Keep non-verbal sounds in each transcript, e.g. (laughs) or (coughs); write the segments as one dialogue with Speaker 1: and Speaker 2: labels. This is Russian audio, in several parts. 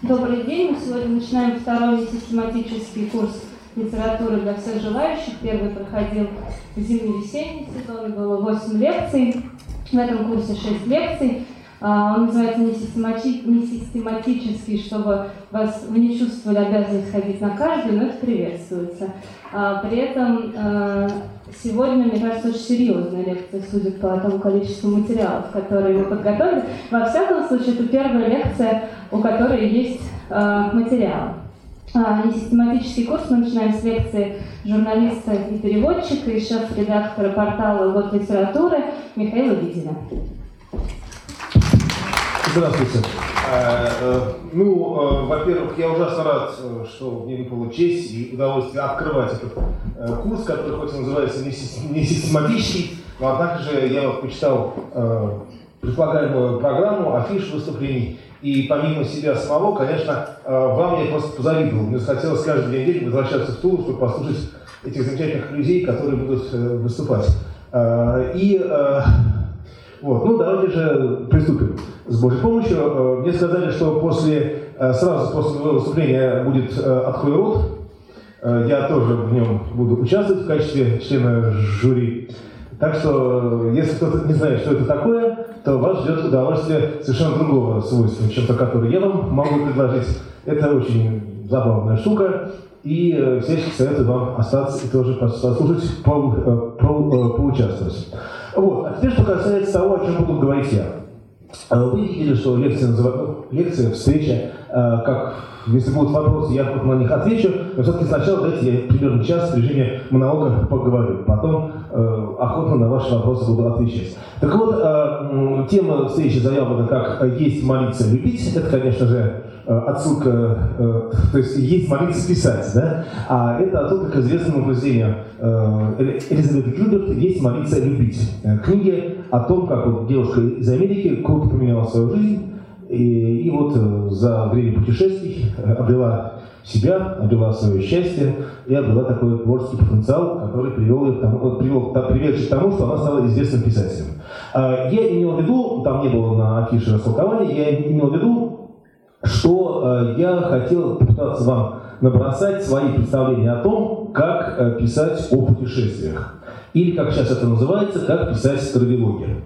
Speaker 1: Добрый день. Мы сегодня начинаем второй систематический курс литературы для всех желающих. Первый проходил зимний-весенний сезон, было 8 лекций. В этом курсе 6 лекций. А, он называется не, системати... не систематический, чтобы вас вы не чувствовали обязанность ходить на каждую, но это приветствуется. А, при этом а, сегодня, мне кажется, очень серьезная лекция, судя по тому количеству материалов, которые мы подготовили. Во всяком случае, это первая лекция, у которой есть материал. Несистематический курс мы начинаем с лекции журналиста и переводчика и шеф-редактора портала «Год литературы» Михаила Видина.
Speaker 2: Здравствуйте. Э, э, ну, э, во-первых, я ужасно рад, что мне выпала честь и удовольствие открывать этот курс, который хоть и называется не систематический, но однако же я почитал предполагаемую программу, афиш выступлений, и помимо себя самого, конечно, вам я просто позавидовал. Мне захотелось каждый день недели возвращаться в Тулу, чтобы послушать этих замечательных людей, которые будут выступать. И вот. Ну, давайте же приступим с Божьей помощью. Э, мне сказали, что после, э, сразу после выступления будет э, «Открой рот». Я тоже в нем буду участвовать в качестве члена жюри. Так что, если кто-то не знает, что это такое, то вас ждет удовольствие совершенно другого свойства, чем то, которое я вам могу предложить. Это очень забавная штука, и всячески советую вам остаться и тоже послушать, по, по, поучаствовать. Вот. А теперь, что касается того, о чем буду говорить я. А вы видели, что лекция, лекция встреча, э, как если будут вопросы, я на них отвечу, но все-таки сначала дайте я примерно час в режиме монолога поговорю, потом э, охотно на ваши вопросы буду отвечать. Так вот, э, тема встречи заявлена как «Есть молиться, любить». Это, конечно же, отсылка, э, то есть есть молиться писать, да? А это отсылка к известному произведению э, Элизабет Гилберт «Есть молиться любить». Книги о том, как вот девушка из Америки круто поменяла свою жизнь, и, и вот за время путешествий обрела себя, обрела свое счастье и обрела такой творческий потенциал, который привел ее к тому, привел, привел к тому, что она стала известным писателем. Я имел в виду, там не было на афише растолкования, я имел в виду что э, я хотел попытаться вам набросать свои представления о том, как э, писать о путешествиях. Или, как сейчас это называется, как писать травелогию.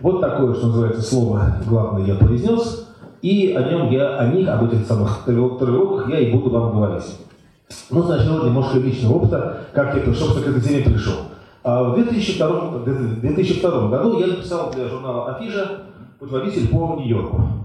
Speaker 2: Вот такое, что называется, слово главное я произнес, и о нем я, о них, об этих самых травелогах я и буду вам говорить. Ну, сначала немножко личного опыта, как я пришел, к этой теме пришел. А в 2002, 2002 году я написал для журнала «Афижа» путеводитель по Нью-Йорку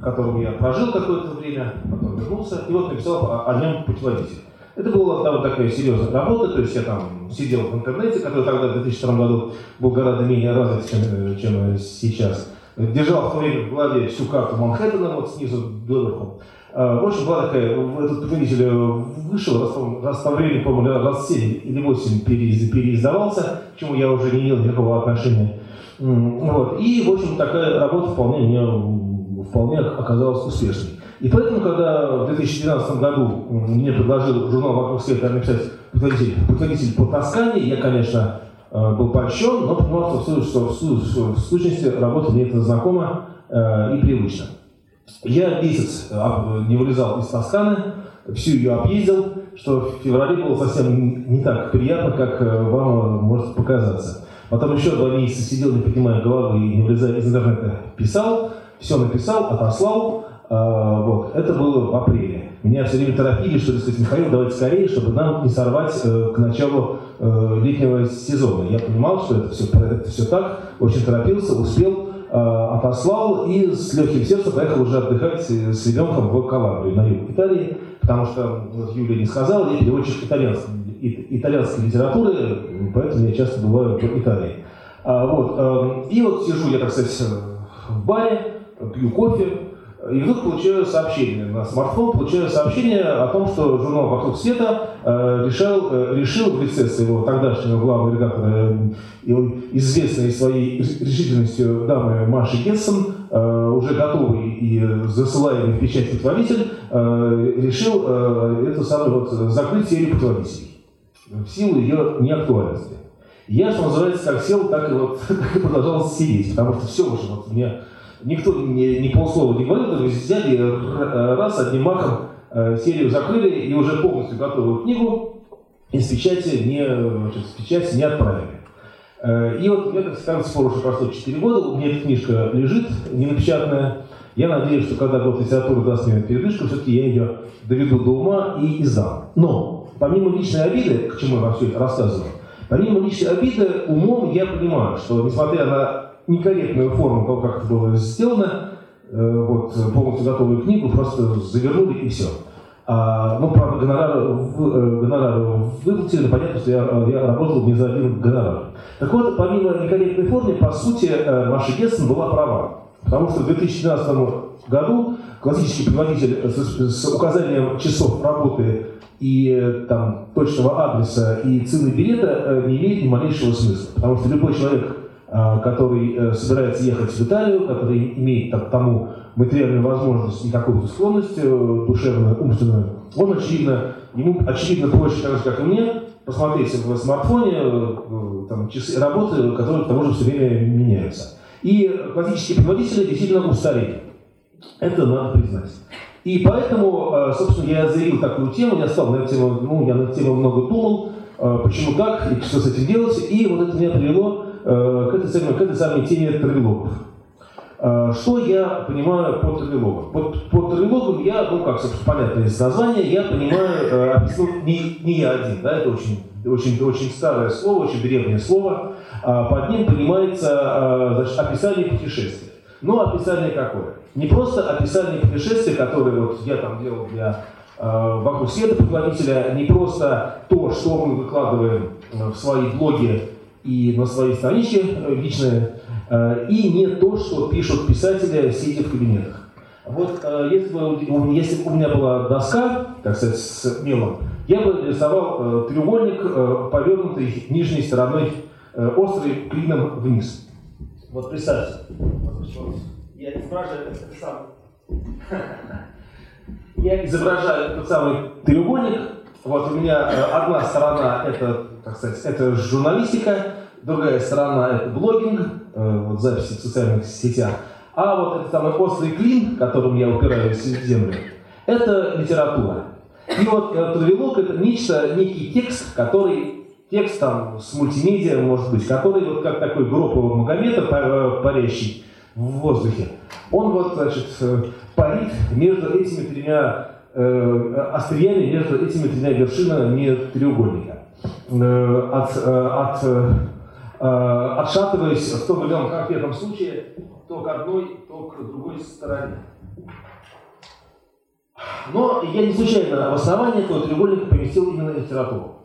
Speaker 2: в котором я прожил какое-то время, потом вернулся, и вот написал о, о нем путеводитель. Это была там, такая серьезная работа, то есть я там сидел в интернете, который тогда в 2002 году был гораздо менее развит, чем, чем сейчас. Держал в то время в голове всю карту Манхэттена, вот снизу доверху. А, в общем, была такая, этот путеводитель вышел, раз, раз по времени, по-моему, раз 7 или 8 переиздавался, к чему я уже не имел никакого отношения. Вот. И, в общем, такая работа вполне мне вполне оказалась успешной. И поэтому, когда в 2012 году мне предложил журнал «Вокруг света» написать путеводитель по Тоскане, я, конечно, э, был польщен, но понимал, что, что, в сущности работа мне это знакома э, и привычна. Я месяц э, не вылезал из Тосканы, всю ее объездил, что в феврале было совсем не так приятно, как вам может показаться. Потом еще два месяца сидел, не поднимая головы и не вылезая из интернета, писал все написал, отослал. Э, вот. Это было в апреле. Меня все время торопили, что, сказать, Михаил, давайте скорее, чтобы нам не сорвать э, к началу э, летнего сезона. Я понимал, что это все, это все так, очень торопился, успел, э, отослал и с легким сердцем поехал уже отдыхать с ребенком в Калабрию, на юг Италии, потому что, вот Юлия не сказала, я переводчик итальянской, итальянской литературы, поэтому я часто бываю в Италии. А, вот, э, и вот сижу я, так сказать, в баре, пью кофе, и вдруг получаю сообщение на смартфон, получаю сообщение о том, что журнал «Вокруг света» э, решил, э, решил в лице своего тогдашнего главного редактора, э, известной своей решительностью дамы Маши Гессен, уже готовый и засылаемый в печать путеводитель, э, решил эту самую вот закрыть серию путеводителей в силу ее неактуальности. Я, что называется, как сел, так и вот (laughs) продолжал сидеть, потому что все уже вот мне никто ни, ни полслова не говорил, то взяли раз одним махом серию закрыли и уже полностью готовую книгу из печати не, значит, из печати не отправили. И вот я, так сказать, спор уже прошло 4 года, у меня эта книжка лежит, не напечатанная. Я надеюсь, что когда год литературы даст мне передышку, все-таки я ее доведу до ума и издам. Но, помимо личной обиды, к чему я вам все это рассказываю, помимо личной обиды, умом я понимаю, что, несмотря на некорректную форму того, как это было сделано, э, вот, полностью готовую книгу просто завернули и все. А, ну, правда, гонорары, э, гонорары выплатили, понятно, что я, я работал не за один гонорар. Так вот, помимо некорректной формы, по сути, э, Маша Гессен была права. Потому что в 2012 году классический предводитель с, с указанием часов работы и там, точного адреса и цены билета не имеет ни малейшего смысла. Потому что любой человек, который собирается ехать в Италию, который имеет там, тому материальную возможность и какую-то склонность э, душевную, умственную, он, очевидно, ему, очевидно, проще, так же, как и мне, посмотреть в смартфоне э, там, часы работы, которые к тому же все время меняются. И классические предводители действительно устарели. Это надо признать. И поэтому, э, собственно, я заявил такую тему, я стал на эту тему, ну, я на эту тему много думал, почему так, и что с этим делать, и вот это меня привело к этой, самой, к этой самой теме трилогов. Э, что я понимаю под трилогом? Под, под трилогом я, ну как, собственно, понятно из названия, я понимаю, э, ну, не, не я один, да, это очень, очень, очень старое слово, очень древнее слово. А под ним понимается э, значит, описание путешествия. Но описание какое? Не просто описание путешествия, которое вот я там делал для вокруг света предводителя, не просто то, что мы выкладываем в свои блоги и на своей страничке личные, Э, и не то, что пишут писатели, сидя в кабинетах. Вот э, если бы, если бы у меня была доска, так сказать, с мелом, я бы рисовал э, треугольник, повернутый нижней стороной острый клином вниз. Вот представьте. Я изображаю этот. (laughs) Я изображаю этот самый треугольник. Вот у меня одна сторона это, так сказать, это журналистика, другая сторона это блогинг, э, вот записи в социальных сетях. А вот этот самый острый клин, которым я упираюсь в землю, это литература. И вот травелок это нечто, некий текст, который текст там с мультимедиа, может быть, который вот как такой гроб Магомета, э, парящий в воздухе, он вот, значит, э, парит между этими тремя э, остриями, между этими тремя вершинами треугольника. Э, от, э, от отшатываясь в том или ином конкретном случае то к одной, то к другой стороне. Но я не случайно в основании этого треугольника поместил именно литературу.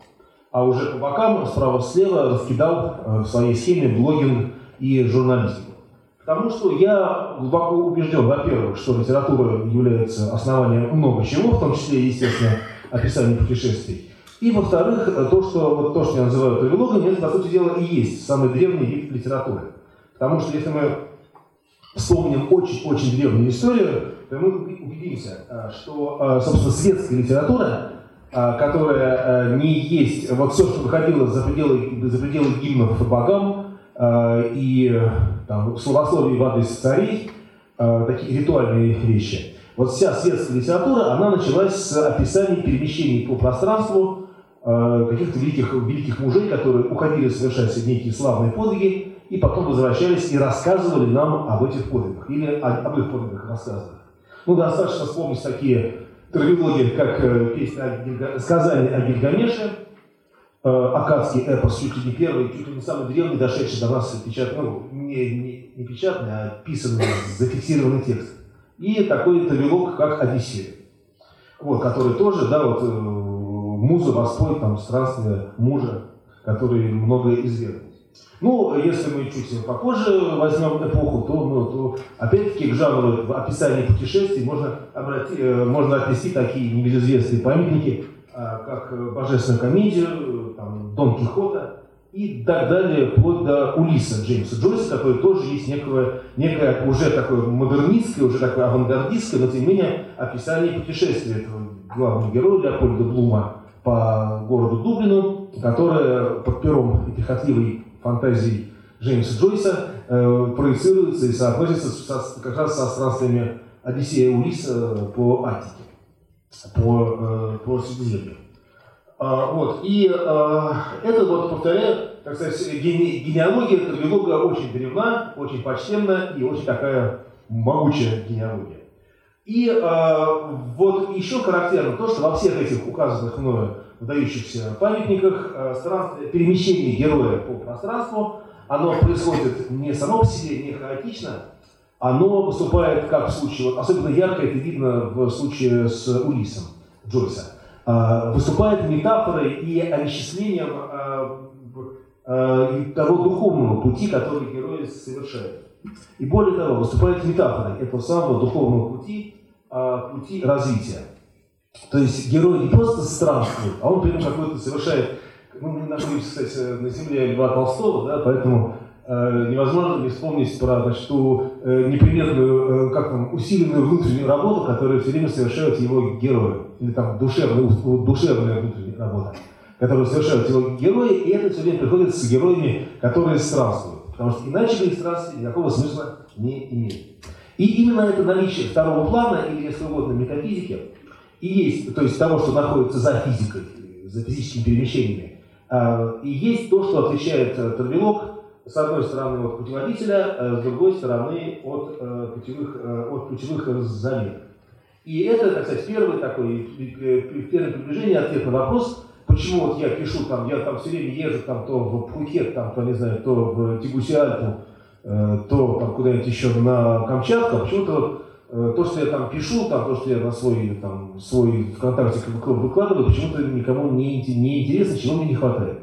Speaker 2: А уже по бокам, справа-слева, раскидал э, в своей схеме блогинг и журналистику. Потому что я глубоко убежден, во-первых, что литература является основанием много чего, в том числе, естественно, описания путешествий. И, во-вторых, то, что, вот то, что я называю тавилогами, это, по сути дела, и есть самый древний вид литературы. Потому что если мы вспомним очень-очень древнюю историю, то мы убедимся, а, что, а, собственно, светская литература, а, которая не есть, вот все, что выходило за пределы, за пределы гимнов богам и там, словословий в адрес царей, такие ритуальные вещи, вот вся светская литература, она началась с описаний перемещений по пространству, каких-то великих, великих мужей, которые уходили совершать некие славные подвиги, и потом возвращались и рассказывали нам об этих подвигах, или об их подвигах рассказывали. Ну, достаточно вспомнить такие трилогии, как э, песня о Гильга... сказание о Гильгамеше, э, акадский эпос, чуть ли не первый, чуть ли не самый древний, дошедший до нас печатный, ну, не, не, не печатный, а писанный, зафиксированный текст. И такой тавилог, как Одиссея, вот, который тоже, да, вот, муза воспоет там странствие мужа, который много изведал. Ну, если мы чуть попозже возьмем эпоху, то, ну, то опять-таки к жанру описания путешествий можно, обрати, э, можно отнести такие небезызвестные памятники, а, как Божественную комедию, там, Дон Кихота и так далее, вплоть до Улиса Джеймса Джойса, который тоже есть некое, некое уже такое модернистское, уже такое авангардистское, но тем не менее описание путешествия этого главного героя Леопольда Блума по городу Дублину, которая под пером эпихотливой фантазии Джеймса Джойса э, проецируется и соотносится со, как раз со странствиями Одиссея Улиса по Аттике, по, э, по Средиземью. А, вот. И а, это, вот, повторяю, так сказать, гене, генеалогия Травелога очень древна, очень почтенна и очень такая могучая генеалогия. И а, вот еще характерно то, что во всех этих указанных мною выдающихся памятниках а, перемещение героя по пространству, оно происходит не само по себе, не хаотично, оно выступает как в случае, вот особенно ярко это видно в случае с Улисом Джойса а, выступает метафорой и овеществлением а, а, того духовного пути, который герой совершает. И более того, выступает метафорой этого самого духовного пути, пути развития. То есть герой не просто странствует, а он при этом какой-то совершает... Ну, мы находимся, кстати, на земле Льва Толстого, да, поэтому Э, невозможно не вспомнить про значит, ту э, неприметную, э, как там, усиленную внутреннюю работу, которую все время совершают его герои, или там душевная, душевная внутренняя работа, которую совершают его герои, и это все время приходит с героями, которые странствуют, потому что иначе их странствие никакого смысла не имеет. И именно это наличие второго плана, или, если угодно, метафизики, и есть, то есть того, что находится за физикой, за физическими перемещениями, и есть то, что отличает Торвелок с одной стороны от путеводителя, э, с другой стороны от э, путевых, э, от путевых заметок. И это, так сказать, первый такой, первое приближение, ответ на вопрос, почему вот я пишу, там, я там все время езжу там, то в Пхукет, там, то, не знаю, то в Тегусиальту, то там куда-нибудь еще на Камчатку, а почему-то то, что я там пишу, там, то, что я на свой, там, свой ВКонтакте выкладываю, почему-то никому не, не интересно, чего мне не хватает.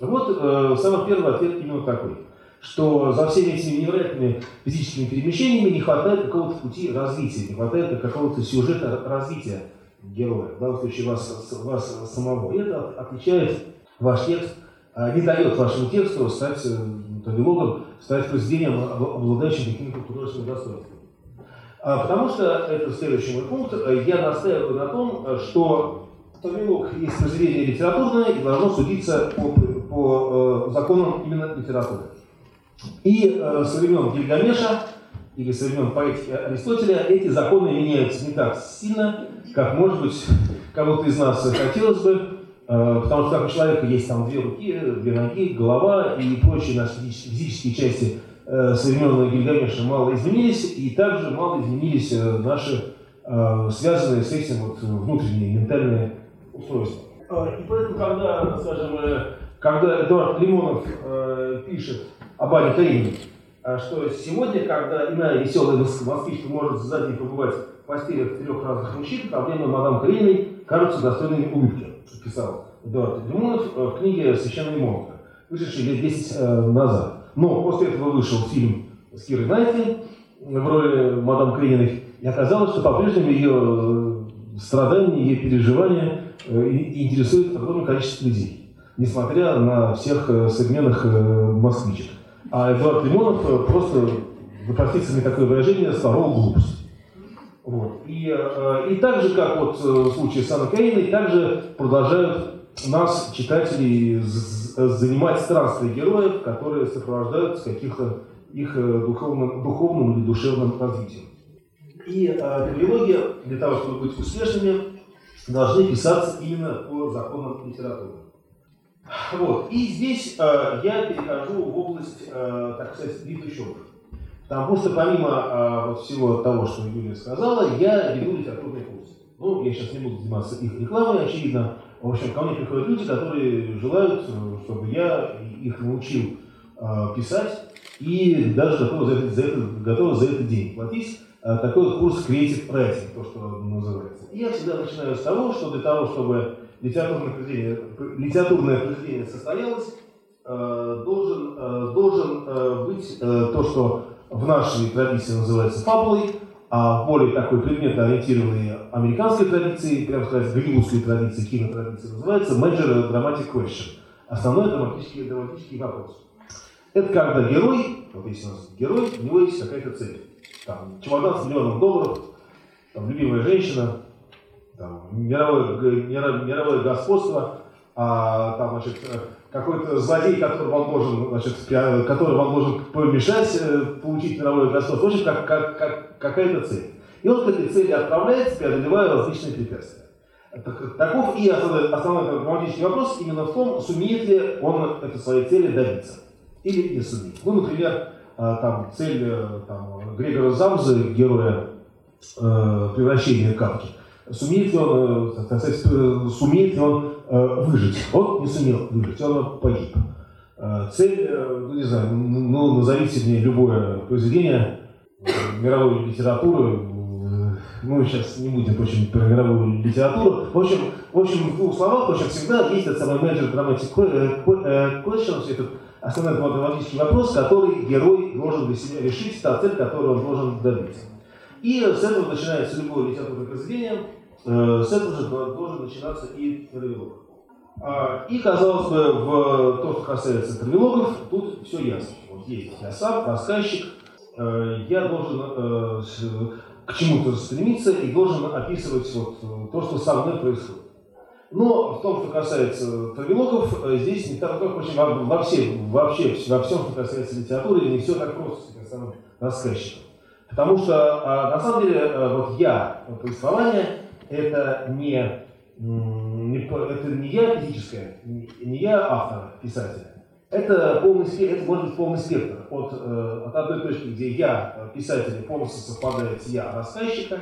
Speaker 2: Вот э, самый первый ответ именно такой, что за всеми этими невероятными физическими перемещениями не хватает какого-то пути развития, не хватает какого-то сюжета развития героя, в данном случае вас, вас самого. И это отличает ваш текст, а не дает вашему тексту стать тавилогом, э, стать произведением, обладающим каким-то художественным достоинством. А, потому что, это следующий мой пункт, э, я настаиваю на том, что Тавилог есть произведение литературное и должно судиться по по э, законам именно литературы. И э, со времен Гильгамеша или со времен поэтики Аристотеля эти законы меняются не так сильно, как, может быть, кого-то из нас хотелось бы, э, потому что как у человека есть там две руки, две ноги, голова и прочие наши физические части э, со времен Гильгамеша мало изменились, и также мало изменились э, наши связанные с этим вот внутренние ментальные устройства. И поэтому, когда, скажем, когда Эдуард Лимонов пишет об Ане Каренине, что сегодня, когда иная веселая москвичка может сзади побывать в постелях трех разных мужчин, проблемы мадам Карениной кажутся достойными улыбки, писал Эдуард Лимонов э, в книге «Священная Лимоновка», вышедшей лет 10 э, назад. Но после этого вышел фильм с Кирой Найтли в роли мадам Карениной, и оказалось, что по-прежнему ее э, страдания, ее переживания интересуют огромное количество людей несмотря на всех современных москвичек. А Эдуард Лимонов просто, вы простите мне такое выражение, старого глупость. Вот. И, и так же, как вот в случае с Анной Кариной, также продолжают нас, читателей, занимать странствия героев, которые сопровождаются каких-то их духовным, духовным или душевным развитием. И э, трилогия, для того, чтобы быть успешными, должны писаться именно по законам литературы. Вот. И здесь э, я перехожу в область, э, так сказать, литучебы. Потому что помимо вот всего того, что Юлия сказала, я веду литературный курс. Ну, я сейчас не буду заниматься их рекламой, очевидно. В общем, ко мне приходят люди, которые желают, э, чтобы я их научил э, писать, и даже готовы за это, за это, готовы за это денег платить. Э, такой курс Creative Writing, то, что называется. И я всегда начинаю с того, что для того, чтобы литературное произведение, литературное произведение состоялось, э, должен, э, должен быть то, что в нашей традиции называется фабулой, а в более такой предметно ориентированной американской традиции, прямо сказать, голливудской традиции, кинотрадиции, называется major dramatic question. Основной драматический, драматический вопрос. Это когда герой, вот если у нас герой, у него есть какая-то цель. Там, чемодан с миллионом долларов, там, любимая женщина, там, мировое, мировое господство, а, там, значит, какой-то злодей, которого он должен, значит, которого он должен помешать получить мировое господство. В общем, как, как, как, какая-то цель. И он к этой цели отправляется, преодолевая различные препятствия. Таков и основной, основной проблематический вопрос именно в том, сумеет ли он этой своей цели добиться или не сумеет. Ну, например, там, цель там, Грегора Замзы, героя э, превращения Кавки, сумеет ли он, э, так сказать, э, сумеет ли он э, выжить. Он не сумел выжить, он погиб. Э, цель, э, ну не знаю, ну назовите мне любое произведение э, мировой литературы, мы сейчас не будем, очень про мировую литературу. В общем, в общем, в двух словах, в общем, всегда есть этот самый major dramatic question, этот основной драматический вопрос, который герой должен для себя решить, та цель, которую он должен добиться. И с этого начинается любое литературное произведение, э, с этого же должен начинаться и травелог. А, и, казалось бы, в то, что касается травелогов, тут все ясно. Вот есть я сам, рассказчик, э, я должен э, к чему-то стремиться и должен описывать вот то, что со мной происходит. Но в том, что касается травелогов, здесь не так, как очень во, всем, вообще во всем, что касается литературы, не все так просто с самым рассказчиком. Потому что, а, на самом деле, э, вот я, повествование, это не, не, это не я физическое, не я автор, писатель. Это, полный, это может быть полный спектр. От, э, от одной точки, где я, писатель, полностью совпадает с я, рассказчика,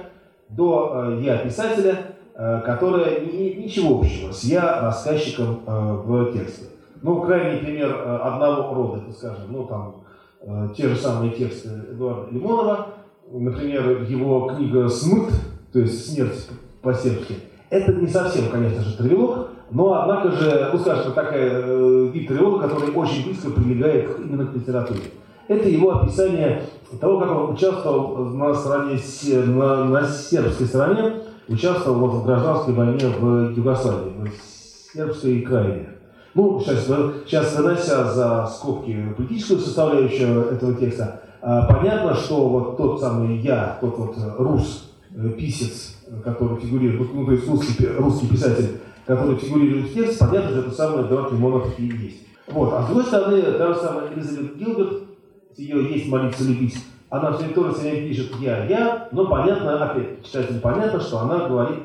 Speaker 2: до э, я, писателя, которая ни, ничего общего с я, рассказчиком в тексте. Ну, крайний пример одного рода, скажем, ну, там, те же самые тексты Эдуарда Лимонова, например, его книга «Смыт», то есть «Смерть по-сербски», это не совсем, конечно же, травелог, но, однако же, ну, скажем, такая э, вид травелога, который очень близко прилегает именно к литературе. Это его описание того, как он участвовал на, стороне, на, на сербской стороне, участвовал в гражданской войне в Югославии, в сербской крайне. Ну, сейчас, сейчас вынося за скобки политическую составляющую этого текста, а, понятно, что вот тот самый я, тот вот рус, э, писец, который фигурирует, ну, то есть русский, русский писатель, который фигурирует в тексте, понятно, что это самый Эдуард Лимонов и есть. Вот. А с другой стороны, та же самая Элизабет Гилберт, ее есть молиться любить, она все тоже сегодня пишет «я, я», но понятно, опять, читатель понятно, что она говорит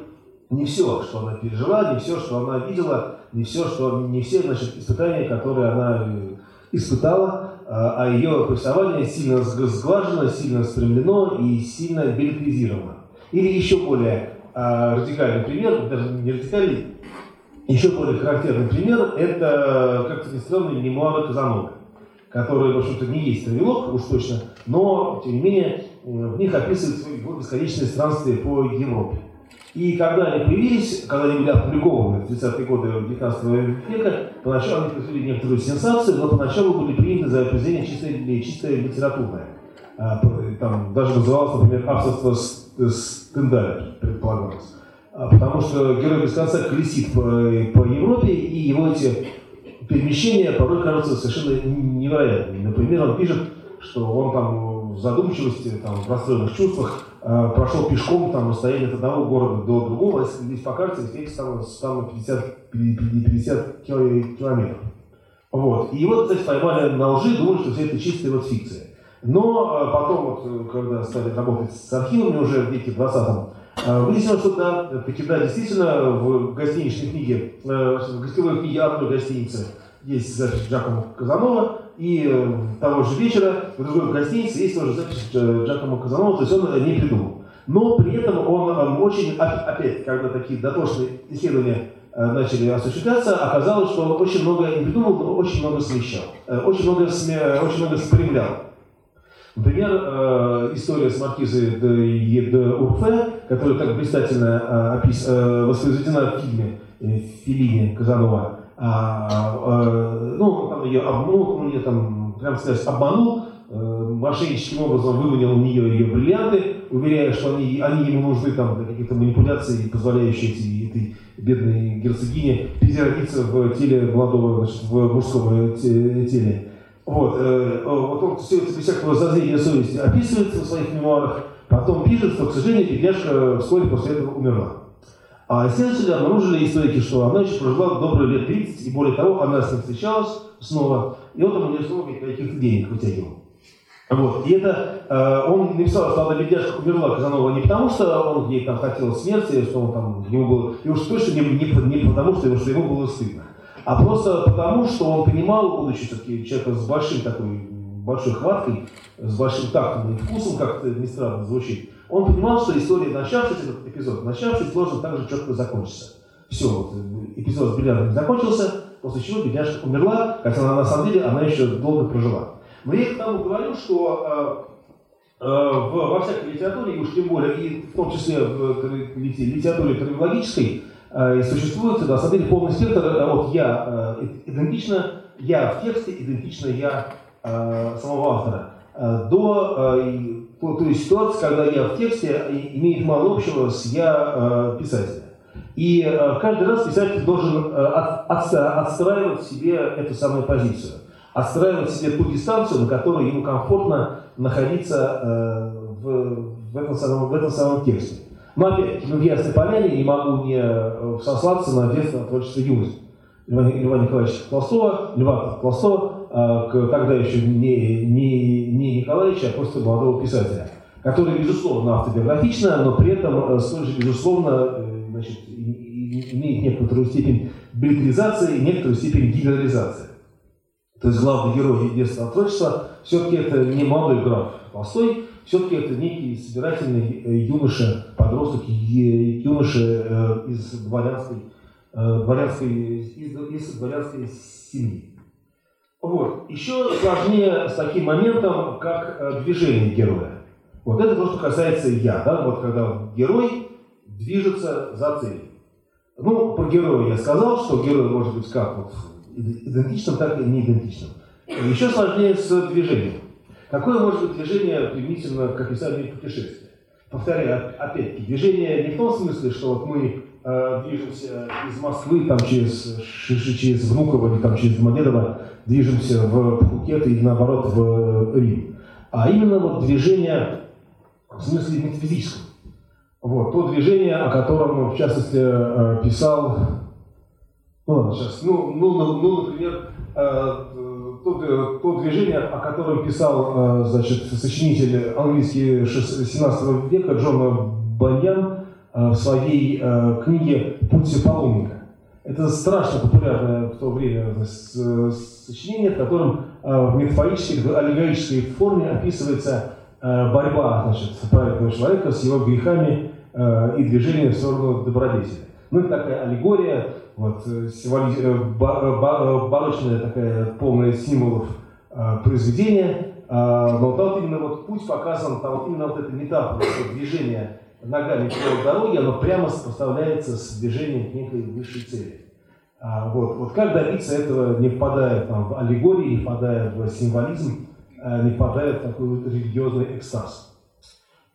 Speaker 2: не все, что она пережила, не все, что она видела, не все, что, не все, значит, испытания, которые она э, испытала, а, а ее повествование сильно сглажено, сильно стремлено и сильно билетизировано. Или еще более а, радикальный пример, даже не радикальный, еще более характерный пример, это, как-то ни странно, мемуары Казанова, которые, в общем-то, не есть травелок, уж точно, но, тем не менее, в них описывают его бесконечные странствия по Европе. И когда они появились, когда они были опубликованы в 30-е годы 19 века, поначалу они произвели некоторую сенсацию, но поначалу были приняты за произведение чистое, чистое литературное. А, там даже называлось, например, авторство Стендаля, предполагалось. А, потому что герой без конца колесит по, по Европе, и его эти перемещения порой кажутся совершенно невероятными. Например, он пишет, что он там в задумчивости, там, в расстроенных чувствах Э, прошел пешком там расстояние от одного города до другого, если здесь по карте, здесь там, там 50, 50 километров. Вот. И его, кстати, поймали на лжи, думали, что все это чистая вот фикция. Но э, потом, вот, э, когда стали работать с архивами уже в веке 20 выяснилось, что да, таки, да, действительно, в гостиничной книге, в гостевой книге одной гостиницы есть запись Джакома Казанова, и э, того же вечера в другой гостинице есть тоже запись Джакома Казанова, то есть он не придумал. Но при этом он, очень, опять, когда такие дотошные исследования э, начали осуществляться, оказалось, что он очень много не придумал, но очень много смещал, э, очень много, сме, очень много спрямлял. Например, история с маркизой де, де Урфе, которая так блистательно опис, воспроизведена в фильме Филини Казанова, а, ну, там ее обманул, он ее там, прям сказать, обманул, э, мошенническим образом выманил у нее ее бриллианты, уверяя, что они, они ему нужны там для каких-то манипуляций, позволяющие эти, этой бедной герцогине переродиться в теле молодого, значит, в мужском теле. Вот, э, вот он все это без всякого зазрения совести описывает в своих мемуарах, потом пишет, что, к сожалению, бедняжка вскоре после этого умерла. А исследователи обнаружили историки, что она еще прожила добрые лет 30, и более того, она с ним встречалась снова, и он там у нее снова каких-то денег вытягивал. Вот. И это э, он написал, что она бедняжка умерла Казанова не потому, что он ей там хотел смерти, что он там ему было, и уж точно не, не, не потому, что, что ему было стыдно, а просто потому, что он понимал, будучи все-таки человеком с большим такой большой хваткой, с большим тактом и вкусом, как это не странно звучит, он понимал, что история, начавшись, этот эпизод, начавшись, должен так же четко закончиться. Все, вот, эпизод с бильярдом закончился, после чего бедняжка умерла, хотя она, на самом деле она еще долго прожила. Но я к тому говорю, что э, э, в, во всякой литературе, и уж тем более, и в том числе в литературе травмологической, э, существует, на самом деле, полный спектр от «я» э, идентично, «я» в тексте, идентично «я» э, самого автора, э, до э, то, то есть ситуации, когда «я» в тексте имеет мало общего с «я» э, писателя. И э, каждый раз писатель должен э, от, от, отстраивать себе эту самую позицию отстраивать себе ту дистанцию, на которой ему комфортно находиться э, в, этом самом, в этом самом тексте. Но опять, ну, в Ясной Поляне не могу не э, сослаться на детство творчества юности. Льва, Льва Николаевича Толстого, Льва Толстого, э, тогда еще не, не, не Николаевича, а просто молодого писателя, который, безусловно, автобиографично, но при этом э, столь же, безусловно, значит, имеет некоторую степень билетаризации и некоторую степень гидрализации то есть главный герой детства творчества, все-таки это не молодой граф Толстой, все-таки это некий собирательный э, юноша, подросток, юноша э, из дворянской, э, дворянской, из, из дворянской семьи. Вот. Еще сложнее с таким моментом, как движение героя. Вот это то, что касается я, да, вот когда герой движется за целью. Ну, про героя я сказал, что герой может быть как вот идентичным, так и не идентичным. Еще сложнее с движением. Какое может быть движение применительно к описанию путешествия? Повторяю, опять-таки, движение не в том смысле, что вот мы э, движемся из Москвы там, через, через Внуково или там, через Домодедово, движемся в Пхукет или наоборот в Рим. А именно вот движение в смысле метафизическом. Вот, то движение, о котором, в частности, э, писал ну ладно, сейчас. Ну, ну, ну, ну например, э, то, э, то движение, о котором писал э, значит, сочинитель английский 17 века Джона Баньян в своей книге «Путь паломника». Это страшно популярное в то время сочинение, в котором в метафорической, аллегорической форме описывается борьба значит, праведного человека с его грехами и движение в сторону добродетели. Ну, это такая аллегория, вот, э, символи... Э, э, такая, полная символов произведения. Но там именно вот путь показан, там именно вот эта метафора, что движение ногами по дороге, оно прямо сопоставляется с движением к некой высшей цели. А, вот, вот как добиться этого, не впадая там, в аллегории, не впадая в символизм, не впадая в такой религиозный экстаз.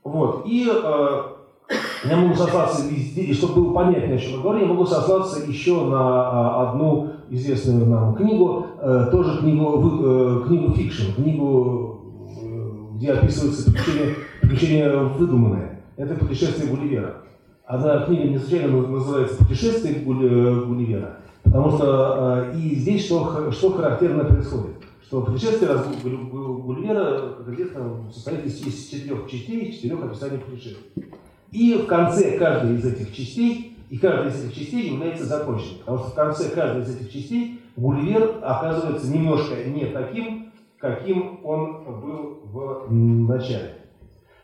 Speaker 2: Вот. И я могу сослаться, и чтобы было понятнее, о чем я говорю, я могу сослаться еще на а, одну известную нам книгу, э, тоже книгу, э, книгу фикшн, книгу, э, где описываются приключения, приключения выдуманные. Это «Путешествие Гулливера». Одна книга не случайно называется «Путешествие Гулливера», потому что и здесь что, что характерно происходит что путешествие Гулливера, как известно, состоит из четырех частей, четырех описаний путешествий. И в конце каждой из этих частей, и каждая из этих частей является законченной. Потому что в конце каждой из этих частей Гулливер оказывается немножко не таким, каким он был в начале.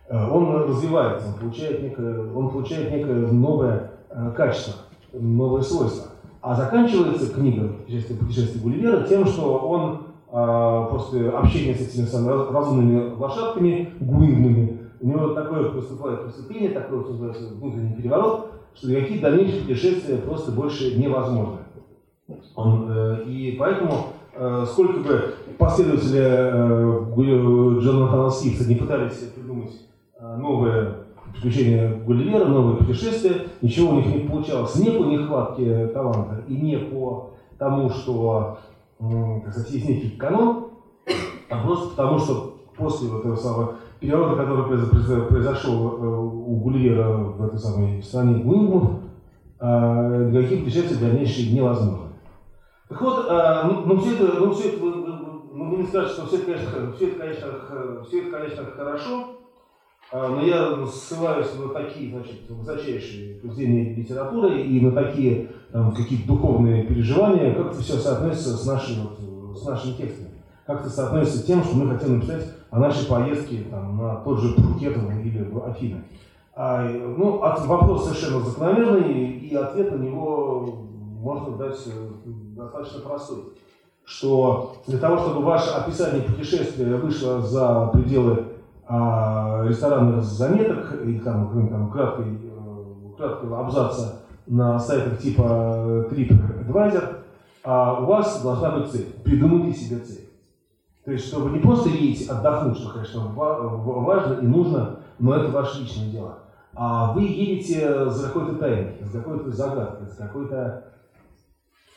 Speaker 2: Э, он развивается, он получает некое, он получает некое новое э, качество, новое свойство. А заканчивается книга «Путешествие, путешествие Гулливера» тем, что он э, после общения с этими разумными лошадками, гуингами, у него такое поступает поступление, такой внутренний переворот, что никакие дальнейшие путешествия просто больше невозможны. Он, э, и поэтому, э, сколько бы последователи э, Джонатана Свифта не пытались придумать э, новое приключение Гулливера, новые путешествия, ничего у них не получалось. Не по нехватке таланта и не по тому, что э, как сказать, есть некий канон, а просто потому, что после вот этого самого переворота, который произошел э, у Гулливера в этой самой стране Гуингмов, э, никаких путешествий дальнейшие невозможно. Так вот, э, ну, ну все это, ну все это, вы, ну, вы не скажете, что все это, конечно, все это, конечно, все это, конечно, хорошо, э, но я ссылаюсь на такие, значит, высочайшие произведения литературы и на такие там, какие-то духовные переживания, как это все соотносится с, нашей, вот, с нашими текстами, как это соотносится с тем, что мы хотим написать о нашей поездке там, на тот же Пхукет или в Афины. А, ну, от, вопрос совершенно закономерный, и ответ на него можно дать э, достаточно простой. Что для того, чтобы ваше описание путешествия вышло за пределы а, ресторанных заметок или там, там краткой, э, краткого абзаца на сайтах типа TripAdvisor, а у вас должна быть цель. Придумайте себе цель. То есть, чтобы не просто едете отдохнуть, что, конечно, важно и нужно, но это ваше личное дело. А вы едете за какой-то тайной, за какой-то загадкой, за какой-то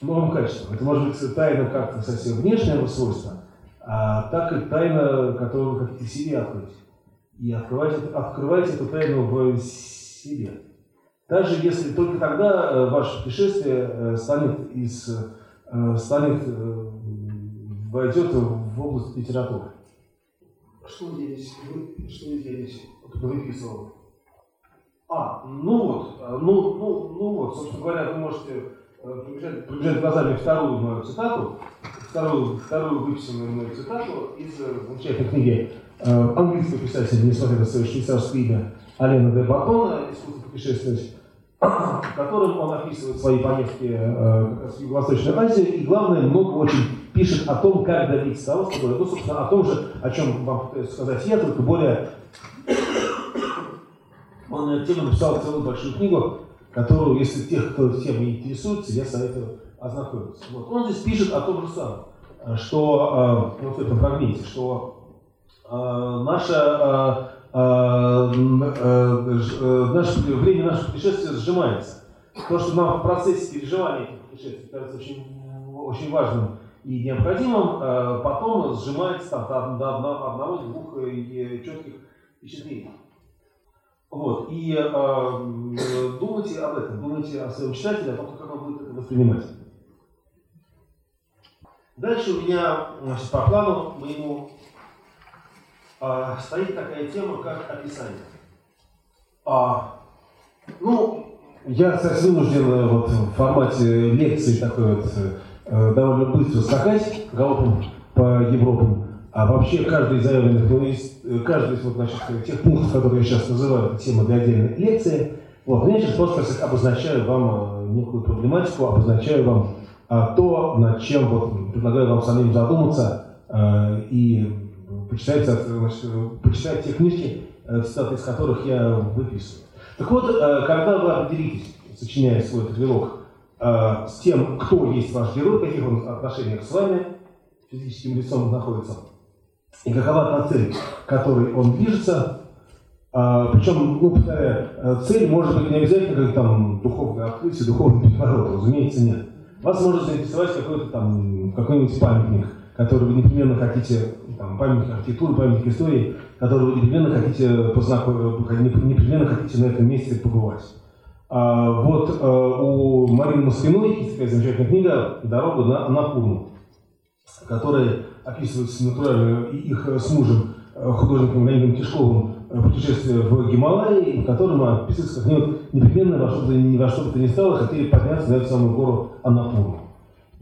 Speaker 2: новым качеством. Это может быть тайна как совсем внешнего свойства, а так и тайна, которую вы хотите себе открыть. И открывайте, открывайте эту тайну в себе. Даже если только тогда э, ваше путешествие э, станет из, э, станет, войдет в область литературы. Что здесь? Что здесь выписывал? А, ну вот, ну, ну, ну вот, собственно говоря, вы можете пробежать, пробежать глазами вторую мою цитату, вторую, вторую выписанную мою цитату из замечательной книги э, английского писателя, несмотря на свое швейцарское имя, Алена де Батона «Искусство путешествовать», (coughs) в котором он описывает свои поездки э, в Восточную Азию и, главное, много очень пишет о том, как добиться того, чтобы, ну, собственно, о том же, о чем вам сказать я, только более... Он на эту тему написал целую большую книгу, которую, если тех, кто темой интересуется, я советую ознакомиться. Вот. Он здесь пишет о том же самом, что э, вот в этом фрагменте, что э, наша э, э, наше, время нашего путешествия сжимается. То, что нам в процессе переживания этих путешествий кажется очень, очень важным и необходимым, потом сжимается там, до одного-двух четких впечатлений. Вот. И э, думайте об этом, думайте о своем читателе, о том, как он будет это воспринимать. Дальше у меня значит, по плану моему а, стоит такая тема, как описание. А, ну, я кстати, вынужден э, вот, в формате лекции такой вот э, довольно быстро скакать галопом по Европам. А вообще каждый из заявленных, ну, из, э, каждый из вот, значит, тех пунктов, которые я сейчас называю, это тема для отдельной лекции. Вот, я сейчас просто обозначаю вам некую проблематику, обозначаю вам а, то, над чем вот, предлагаю вам самим задуматься а, и почитать, значит, почитать те книжки, э, цитаты из которых я выписываю. Так вот, э, когда вы определитесь, сочиняя свой каталог, э, с тем, кто есть ваш герой, в каких он отношениях с вами, физическим лицом находится, и какова та цель, которой он движется, причем, ну, повторяю, цель может быть не обязательно как там духовное открытие, духовный переворот, разумеется, нет. Вас может заинтересовать какой-то там, какой-нибудь памятник, который вы непременно хотите, там, памятник архитектуры, памятник истории, который вы непременно хотите познакомиться, непременно хотите на этом месте побывать. А, вот а, у Марины Москвиной есть такая замечательная книга «Дорога на Анапурну», которая описывает натуральную их с мужем, э, художником Леонидом Тишковым, э, путешествие в Гималайи, в котором описывается, как они непременно во что-то, ни во что бы то ни стало хотели подняться на эту самую гору Анапурну.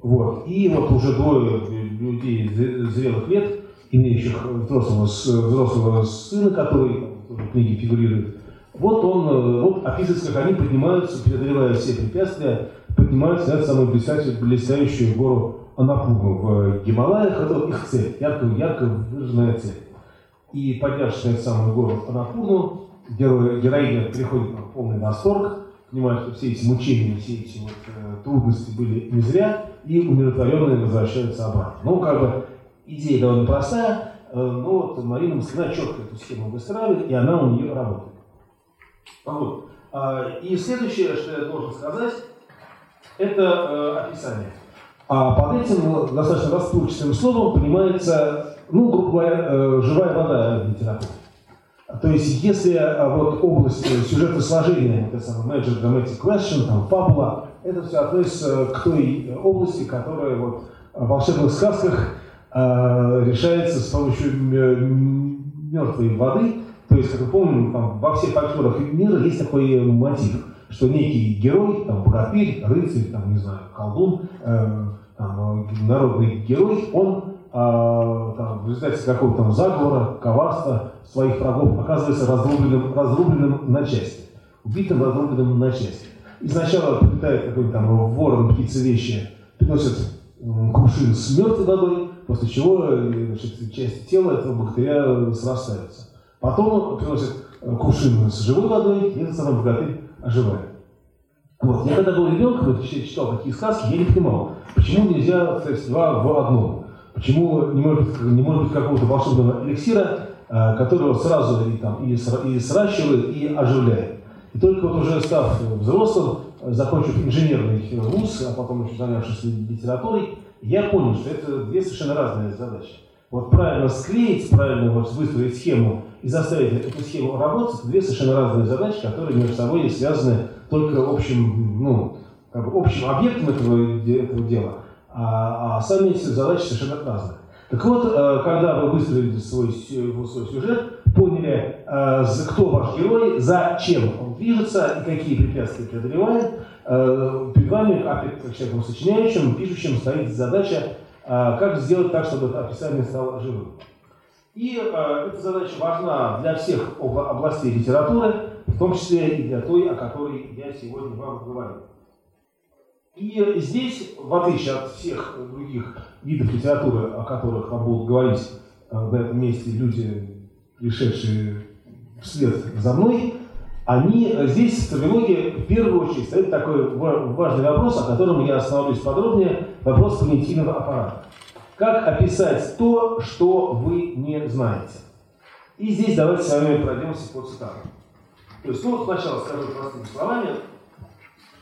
Speaker 2: Вот. И вот уже двое людей зрелых лет, имеющих взрослого, взрослого сына, который в книге фигурирует, вот он э, вот описывается, как они поднимаются, преодолевая все препятствия, поднимаются на самую блестящую, блестящую гору Анапурну в Гималаях. Это их цель, ярко, ярко выраженная цель. И поднявшись на самую гору герой, героиня приходит в полный восторг, понимает, что все эти мучения, все эти вот, э, трудности были не зря, и умиротворенные возвращаются обратно. Ну, как бы идея довольно простая, э, но вот Марина Москвина четко эту схему выстраивает, и она у нее работает. Вот. А, и следующее, что я должен сказать, это э, описание. А под этим достаточно расплывчатым словом понимается, ну, грубо говоря, э, живая вода литературы. То есть, если вот область сюжета сложения, это самое Major Dramatic Question, там, фабула, это все относится к той области, которая вот в волшебных сказках э, решается с помощью мертвой воды. То есть, как мы помним, там, во всех фольклорах мира есть такой мотив, что некий герой, там, богатырь, рыцарь, там, не знаю, колдун, э, там, народный герой, он э, там, в результате какого-то там заговора, коварства своих врагов оказывается разрубленным, разрубленным на части, убитым, разрубленным на части. И сначала прилетает какой-то там ворон, птица вещи, приносит кувшин с мертвой водой, после чего значит, части тела этого бактерия срастаются. Потом приносит э, кувшин с живой водой, и этот самый богатырь оживает. Вот. Я когда был ребенком, читал такие сказки, я не понимал, почему нельзя сказать, два в одном. Почему не может, не может быть какого-то волшебного эликсира, э, которого сразу и, там, и, и сращивает, и оживляет. И только вот уже став взрослым, закончив инженерный вуз, а потом еще занявшись литературой, я понял, что это две совершенно разные задачи. Вот правильно склеить, правильно выстроить схему и заставить эту схему работать, две совершенно разные задачи, которые между собой связаны только общим, ну, как бы общим объектом этого, этого дела, а, а сами эти задачи совершенно разные. Так вот, э, когда вы выстроили свой, свой сюжет, поняли, э, кто ваш герой, зачем он движется и какие препятствия преодолевает, э, перед вами, как человеком сочиняющим, пишущим, стоит задача, как сделать так, чтобы это описание стало живым. И эта задача важна для всех областей литературы, в том числе и для той, о которой я сегодня вам говорю. И здесь, в отличие от всех других видов литературы, о которых вам будут говорить э, в этом месте люди, пришедшие вслед за мной, они здесь в терминологии в первую очередь стоит такой важный вопрос, о котором я остановлюсь подробнее, вопрос когнитивного аппарата. Как описать то, что вы не знаете? И здесь давайте с вами пройдемся по цитатам. То есть, ну, сначала скажу простыми словами,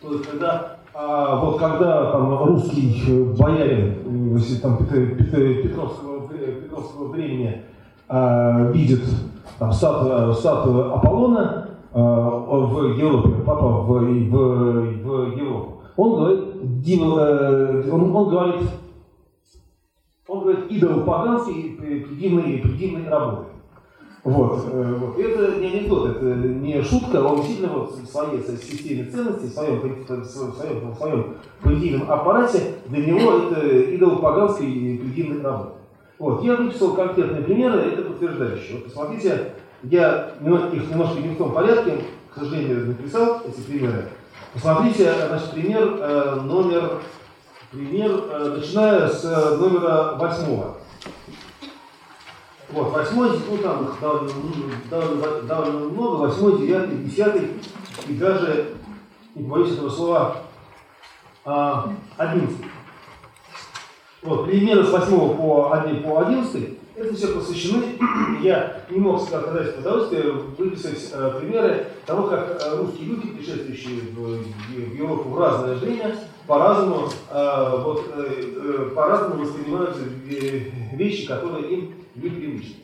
Speaker 2: то есть, когда а вот когда там русский боярин, если там Петровского, Петровского времени а, видит там, статую, статую Аполлона а, в Европе, папа в, в, в Европу, он говорит, э, он, он говорит, он говорит, идол поганский, предивной, предивной работы. Вот, э, вот. Это не анекдот, это не шутка, он действительно вот в своей системе ценностей, в своем, в своем, в своем понятийном аппарате, для него это идол поганской предельной работы. Вот. Я выписал конкретные примеры, это подтверждающие. Вот посмотрите, я их немножко не в том порядке, к сожалению, написал эти примеры. Посмотрите, значит, пример э, номер, пример, э, начиная с номера восьмого. Вот, восьмой, ну там их довольно, довольно, много, восьмой, девятый, десятый, и даже, не боюсь этого слова, а, одиннадцатый. Вот, примеры с восьмого по, одиннадцатый, это все посвящены, (clears throat) я не мог сказать с выписать э, примеры того, как э, русские люди, путешествующие в, в Европу в разное время, по-разному э, вот, э, э, по-разному воспринимают вещи, которые им непривычны.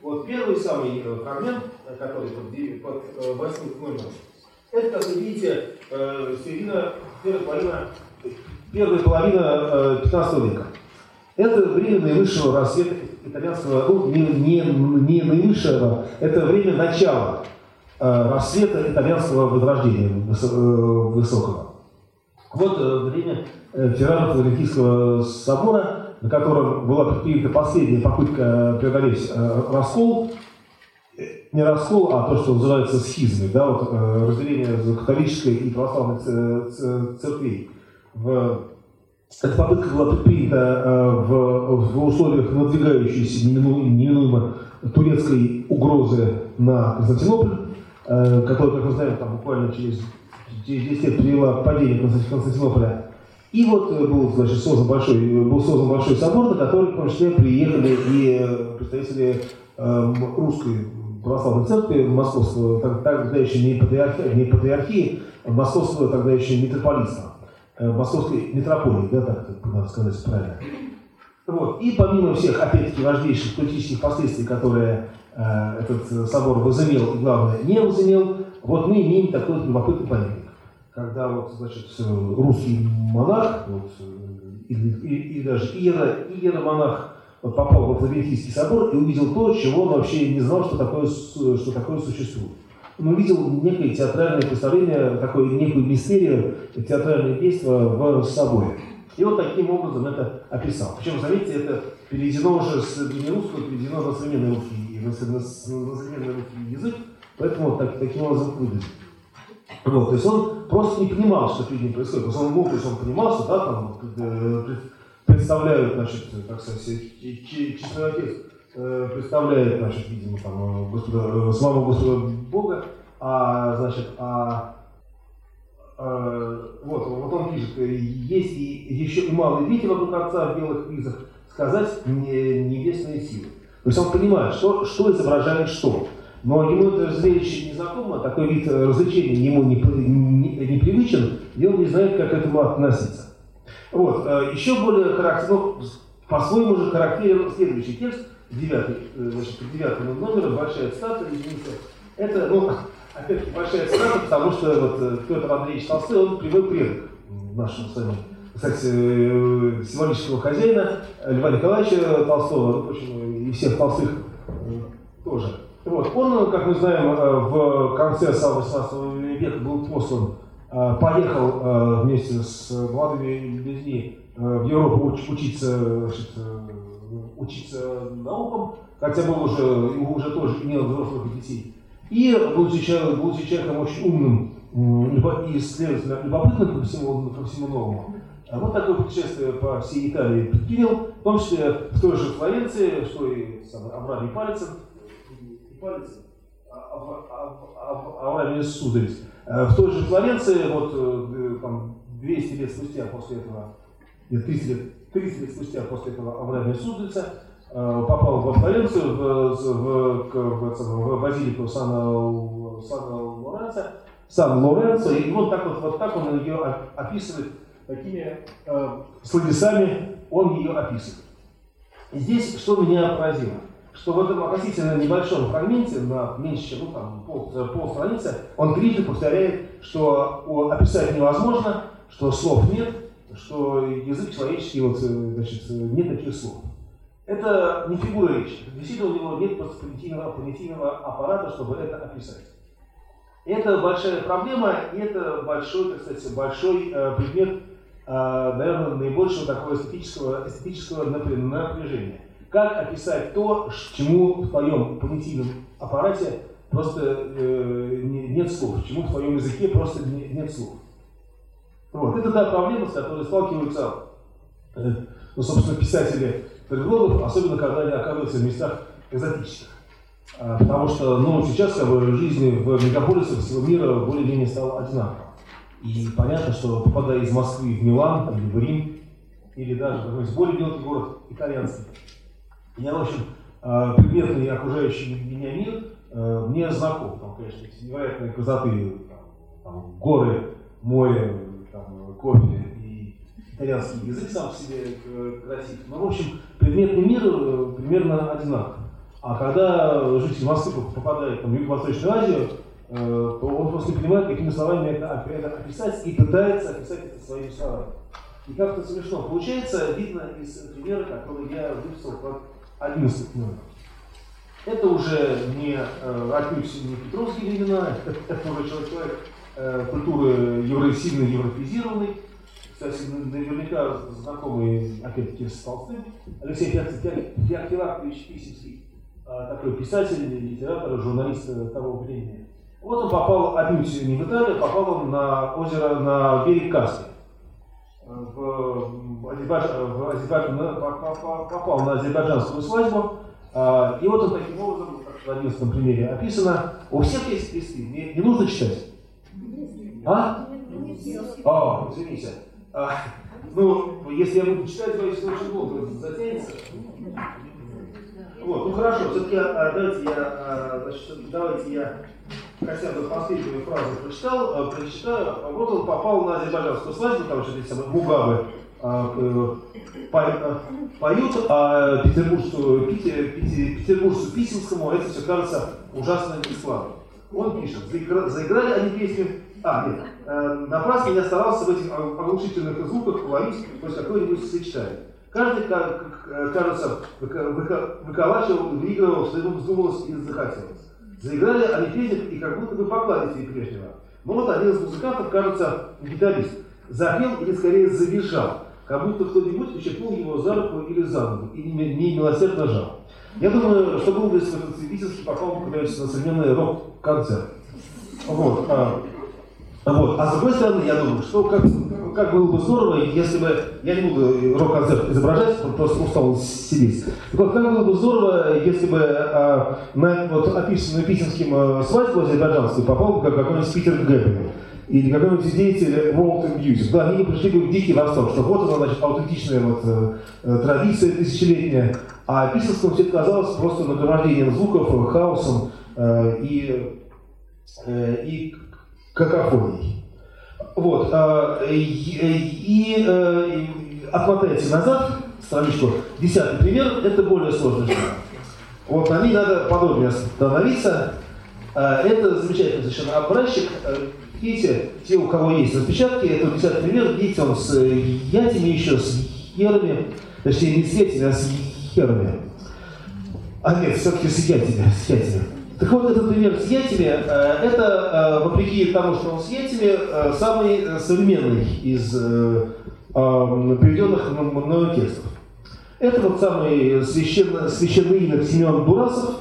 Speaker 2: Вот первый самый э, фрагмент, который под, под восьмым номером, это, как вы видите, середина, первая половина, первая половина 15 века. Это время наивысшего рассвета итальянского, ну, не, не, не наивысшего, это время начала рассвета итальянского возрождения высокого. Вот э, время э, Феррано-Флорентийского собора, на котором была предпринята последняя попытка преодолеть э, раскол, не раскол, а то, что называется схизмой, да, вот, разделение католической и православной церквей. Эта попытка была предпринята в, в условиях надвигающейся неминуемо турецкой угрозы на Константинополь, который, как мы знаем, там буквально через через 10 лет привела к падению Константинополя. И вот э, был, значит, создан большой, был создан большой собор, на который, в том числе, приехали и э, представители э, русской православной церкви, московского, тогда еще не патриархии, не патриархии московского тогда еще митрополитства, э, московской метрополии, да, так надо сказать правильно. Вот. И помимо всех, опять-таки, важнейших политических последствий, которые э, этот собор возымел главное, не возымел, вот мы имеем такой любопытный памятник. Когда вот, значит, русский монарх, вот, или, или, или даже иера, иеромонах вот попал в Флорентийский собор и увидел то, чего он вообще не знал, что такое, что такое существует. Он увидел некое театральное представление, такое некую мистерию, театральное действие в соборе. И вот таким образом это описал. Причем, заметьте, это переведено уже с древнерусского, переведено на современный русский, на современный русский язык, поэтому вот так, таким образом выглядит. Вот, то есть он просто не понимал, что перед ним происходит. То есть он мог, то есть он понимал, что да, там э, представляют, значит, так сказать, честной отец э, представляет, значит, видимо, там, Господа, славу Господа Бога, а, значит, а Э, вот, вот он пишет, есть и еще и малые дети вокруг отца в белых ризах, сказать небесные силы. То есть он понимает, что, что изображает что. Но ему это зрелище не знакомо, такой вид развлечения ему не, не, не привычен, и он не знает, как к этому относиться. Вот. Э, еще более характерно, ну, по-своему же характерен следующий текст, девятый, э, значит, девятый номер, большая цитата, извините. Это, ну, (laughs) опять большая цитата, потому что вот э, Петр Андреевич Толстой, он прямой предок нашего с вами, кстати, э, символического хозяина Льва Николаевича Толстого, ну, впрочем, и всех Толстых э, тоже. Вот. Он, как мы знаем, в конце 18 века был послан, поехал вместе с молодыми людьми в Европу учиться, учиться наукам, хотя был уже, ему уже тоже имел взрослых детей. И, будучи человеком, будучи человеком очень умным и, следовательно, любопытным ко всему, ко всему новому, вот такое путешествие по всей Италии предпринял, в том числе в той же Флоренции, что и сам Авраамий Палицын, не Палицын, а Авраамий Сударь. Э, в той же Флоренции, вот э, там, 200 лет спустя после этого, нет, 300 лет, 300 лет спустя после этого Авраамия Судрица, Э, попал во Флоренцию, в, в, в, в базилику Сан-Лоренцо, Сан-Лоренцо, и вот так вот, вот так он ее описывает, такими э, словесами он ее описывает. И здесь что меня поразило, что в этом относительно небольшом фрагменте, на меньше, чем ну, там, пол, пол страницы, он трижды повторяет, что описать невозможно, что слов нет, что язык человеческий, вот, э, значит, нет таких слов. Это не фигура речи. Действительно, у него нет просто понятийного аппарата, чтобы это описать. Это большая проблема, и это большой, так сказать, большой э, предмет, э, наверное, наибольшего такого эстетического, эстетического напряжения. Как описать то, чему в твоем понятийном аппарате просто э, нет слов, чему в твоем языке просто нет слов. Вот. Это та проблема, с которой сталкиваются, э, ну, собственно, писатели полиглотов, особенно когда они оказываются в местах экзотических. А, потому что ну, сейчас как бы, жизнь в мегаполисах всего мира более-менее стала одинакова. И понятно, что попадая из Москвы в Милан или в Рим, или даже в более мелкий город, итальянский, я, в общем, а, предметный окружающий меня мир а, мне знаком. Там, конечно, невероятные красоты, там, там, горы, море, там, кофе итальянский язык сам по себе э, красив. Но, в общем, предметный мир э, примерно одинаков. А когда житель Москвы попадает там, в Юго-Восточную Азию, э, то он просто не понимает, какими словами это, это описать, и пытается описать это своими словами. И как-то смешно получается, видно из примера, который я выписал как 11 номер. Это уже не э, отнюдь не Петровские времена, (laughs) это уже человек, э, культуры евро, сильно европеизированный, кстати, наверняка знакомый, опять-таки, с Толстым, Алексей Феоктилакович Писемский, а, такой писатель, литератор, журналист того времени. Вот он попал, отнюдь не в Италию, попал он на озеро, на берег Каспия. В Азербайдж... в Азербайдж... попал на азербайджанскую свадьбу, а, и вот он таким образом, в 11 примере описано, у всех есть кресты, не, не нужно читать. А? О, извините. А, ну, если я буду читать, то это очень долго затянется. Вот, ну хорошо, все-таки а, давайте я, а, значит, давайте я хотя бы последнюю фразу прочитал, а, прочитаю. Вот он попал на азербайджанскую свадьбу, там самое Мугабе э, поют а петербуржцу, петербуржцу Писемскому это все кажется ужасно бесславно. Он пишет, заиграли они песню, а, нет, э, напрасно я старался в этих оглушительных звуках ловить хоть какое-нибудь сочетание. Каждый, как, кажется, выковачивал, выигрывал, что ему вздумалось и захотелось. Заиграли они песню и как будто бы поклали себе прежнего. Но вот один из музыкантов, кажется, гитарист, запел или скорее завизжал как будто кто-нибудь ущипнул его за руку или за ногу и не милосердно жал. Я думаю, что был бы, если этот Витинский попал бы на современный рок-концерт. Вот. А, вот. А с другой стороны, я думаю, что как, как было бы здорово, если бы, я не буду рок-концерт изображать, просто устал сидеть. Вот, как было бы здорово, если бы а, на вот, описанную Питерским а, свадьбу азербайджанскую попал бы какой-нибудь Питер Гэббель или какой-нибудь деятель World Music. Да, они пришли в дикий восторг, что вот она, значит, аутентичная вот, традиция тысячелетняя, а Писарскому все это казалось просто нагромождением звуков, хаосом э, и, э, и какофонией. Вот, э, и, и э, отмотайте назад страничку, десятый пример, это более сложный жанр. Вот на ней надо подробнее остановиться. Э, это замечательный совершенно образчик э, Видите, те, у кого есть распечатки, это 10 пример, видите, он с э, ятями еще, с херами, точнее не с ятями, а с херами. А нет, все-таки с ятями, с ятями. Так вот, этот пример с ятями, э, это, э, вопреки тому, что он с ятями, самый современный из приведенных мною текстов. Это вот самый священно, священный Семен Бурасов,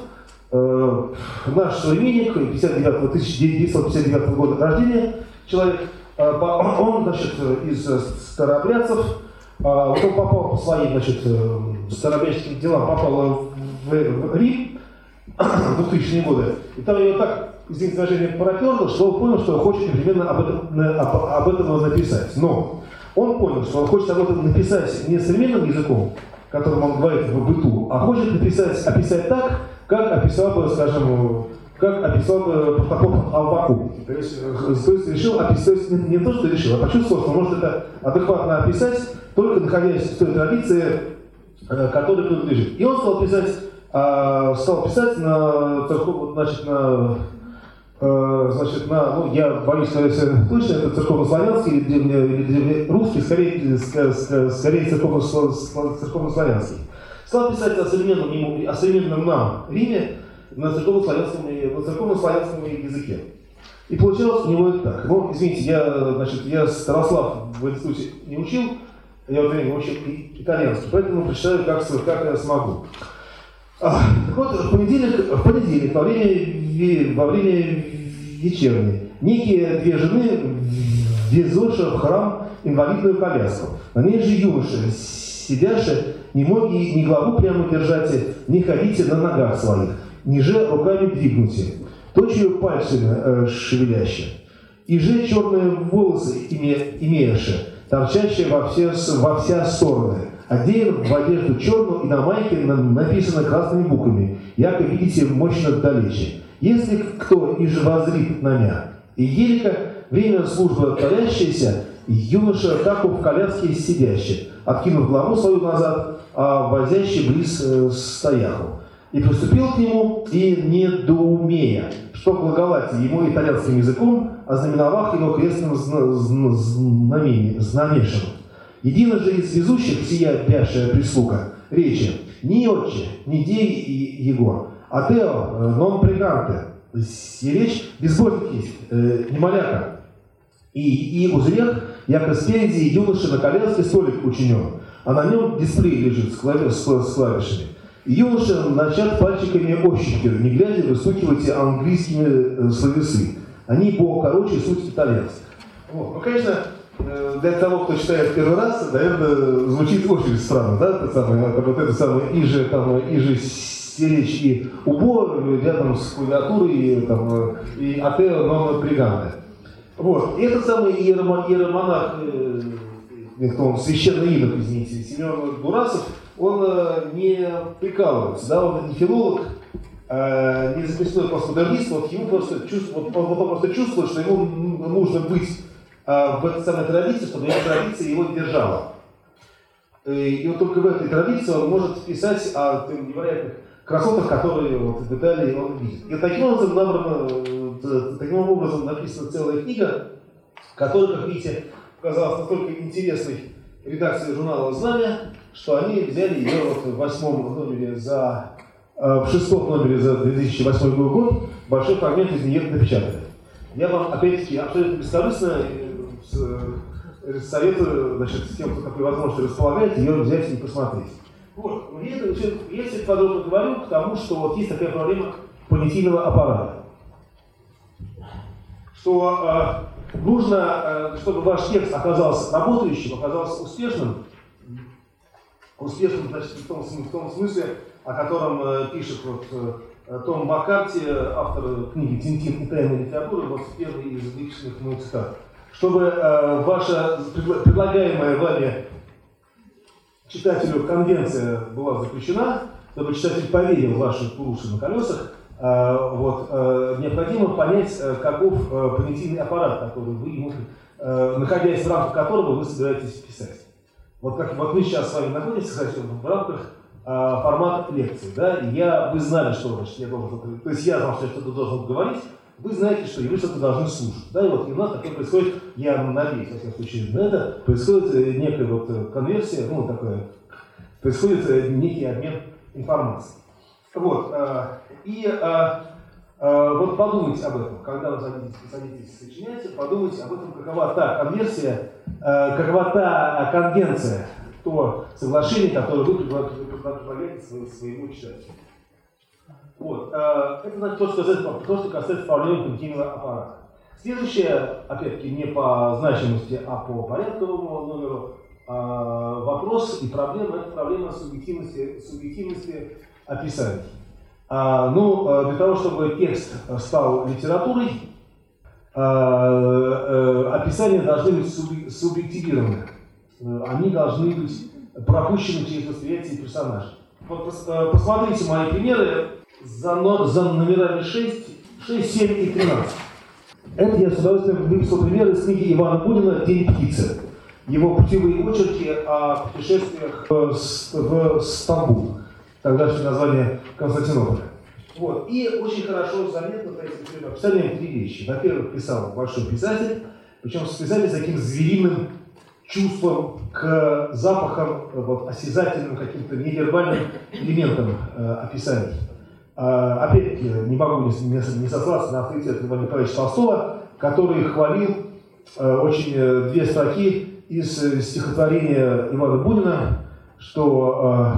Speaker 2: Э, наш современник, 59 1959 года рождения человек, э, он, значит, из старообрядцев, вот он попал по своим, значит, э, старообрядческим делам, попал в, Рим в 2000-е годы, и там его так, извините выражение, проперло, что он понял, что он хочет непременно об этом, об этом написать. Но он понял, что он хочет об этом написать не современным языком, которым он говорит в быту, а хочет написать, описать так, как описал бы, скажем, как описал бы протокол Албаку. То есть, э, то есть решил описать, не, не то, что решил, а почувствовал, что может это адекватно описать, только находясь в той традиции, э, которой принадлежит. И он стал писать, а, стал писать на, значит, на э, значит, на, ну, я боюсь сказать точно, это церковно-славянский или, или, или русский, скорее, скорее церковно-славянский стал писать о современном, ему, о современном нам Риме на церковно-славянском, на церковно-славянском языке. И получалось у него это так. Ну, извините, я, значит, я Старослав в институте не учил, я в время учил итальянский, поэтому прочитаю, как, как я смогу. А, так вот, в понедельник, в понедельник во время, во время вечерней, некие две жены везоши в храм инвалидную коляску. На ней же юноша, сидящий не моги ни главу прямо держате, не ходите на ногах своих, ниже руками двигнуте, точью пальцами э, шевеляще. И же черные волосы име, имеешь, торчащие во все, во все стороны, одеян в одежду черную и на майке на, написано красными буквами, яко видите мощно далече. Если кто и же возрит на меня, и елика время службы творящаяся, юноша, как в коляске сидящий, откинув главу свою назад, а возящий близ э, стояху. И приступил к нему, и недоумея, что глаголать ему итальянским языком, ознаменовав его крестным знамешем. Едино же из везущих сия бяшая прислуга, речи, ни отче, ни дей его, а тео, э, нон преганте, и речь безбожник есть, э, не. И, и узрех, яко спереди юноша на коленский столик учинен, а на нем дисплей лежит с, клави, с, клавишами. И юноша начат пальчиками ощупью, не глядя, выстукивайте английскими э, словесы. Они по короче суть итальянских. Вот. Ну, конечно, э, для того, кто читает первый раз, наверное, звучит очень странно, да, это самое, вот это самое иже, там, иже стеречь и убор рядом с клавиатурой и, там, и атео нон приганте. Вот. И этот самый иеромонах, иеромонах э, он священный инок, извините, Семен Дурасов, он э, не прикалывается, да, он не филолог, э, не записной постмодернист, вот ему просто чувствует, вот, он, он просто чувствует, что ему нужно быть э, в этой самой традиции, чтобы эта традиция его держала. И вот только в этой традиции он может писать о невероятных красотах, которые вот, в Италии он видит. И таким образом, набрано, э, таким образом написана целая книга, которая, как видите, оказалась настолько интересной редакции журнала «Знамя», что они взяли ее вот в восьмом номере за э, в шестом номере за 2008 год большой фрагмент из нее напечатали. Я вам, опять-таки, абсолютно бескорыстно э, советую, значит, тем, кто такой возможностью располагает, ее взять и посмотреть. Вот, я, я все подробно говорю к тому, что вот есть такая проблема понятийного аппарата. Что э, нужно, э, чтобы ваш текст оказался работающим, оказался успешным, успешным, значит, в том, в том смысле, о котором э, пишет вот, Том Маккарти, автор книги «Тинтин и тайная литература», вот первый из выпущенных мной цитат. Чтобы ваша предлагаемая вами читателю конвенция была заключена, чтобы читатель поверил в ваши курсы на колесах, вот, э, необходимо понять, э, каков понятийный аппарат, который вы находясь в рамках которого вы собираетесь писать. Вот как вот мы сейчас с вами находимся, кстати, в рамках формата лекции, да, я, вы знали, что значит, я должен, то есть я знал, что я что-то должен говорить, вы знаете, что и вы что-то должны слушать. Да, и вот и у нас такое происходит, я надеюсь, во всяком случае, на это, происходит некая вот конверсия, ну, такое, происходит некий обмен информацией. Вот, и вот подумайте об этом, когда вы садитесь, садитесь сочинять, подумайте об этом, какова та конверсия, какова та конвенция, то соглашение, которое вы предлагаете своему читателю. Вот. Это значит то, что касается, то, что касается управления когнитивного аппарата. Следующее, опять-таки, не по значимости, а по порядковому номеру, вопрос и проблема – это проблема субъективности, субъективности описаний. Ну, для того, чтобы текст стал литературой, описания должны быть субъективированы. Они должны быть пропущены через восприятие персонажа. Посмотрите мои примеры за, за номерами 6, 6, 7 и 13. Это я с удовольствием выписал пример из книги Ивана Бунина «День птицы». Его путевые очерки о путешествиях в, в Стамбул, тогдашнее название Константинополя. Вот. И очень хорошо заметно этим описаниям три вещи. Во-первых, писал большой писатель, причем писатель с таким звериным чувством к запахам, вот, осязательным каким-то невербальным элементам э, описаний. А, опять-таки, не могу не, не, сослаться на авторитет Ивана Николаевича Толстого, который хвалил э, очень э, две строки из э, стихотворения Ивана Бунина, что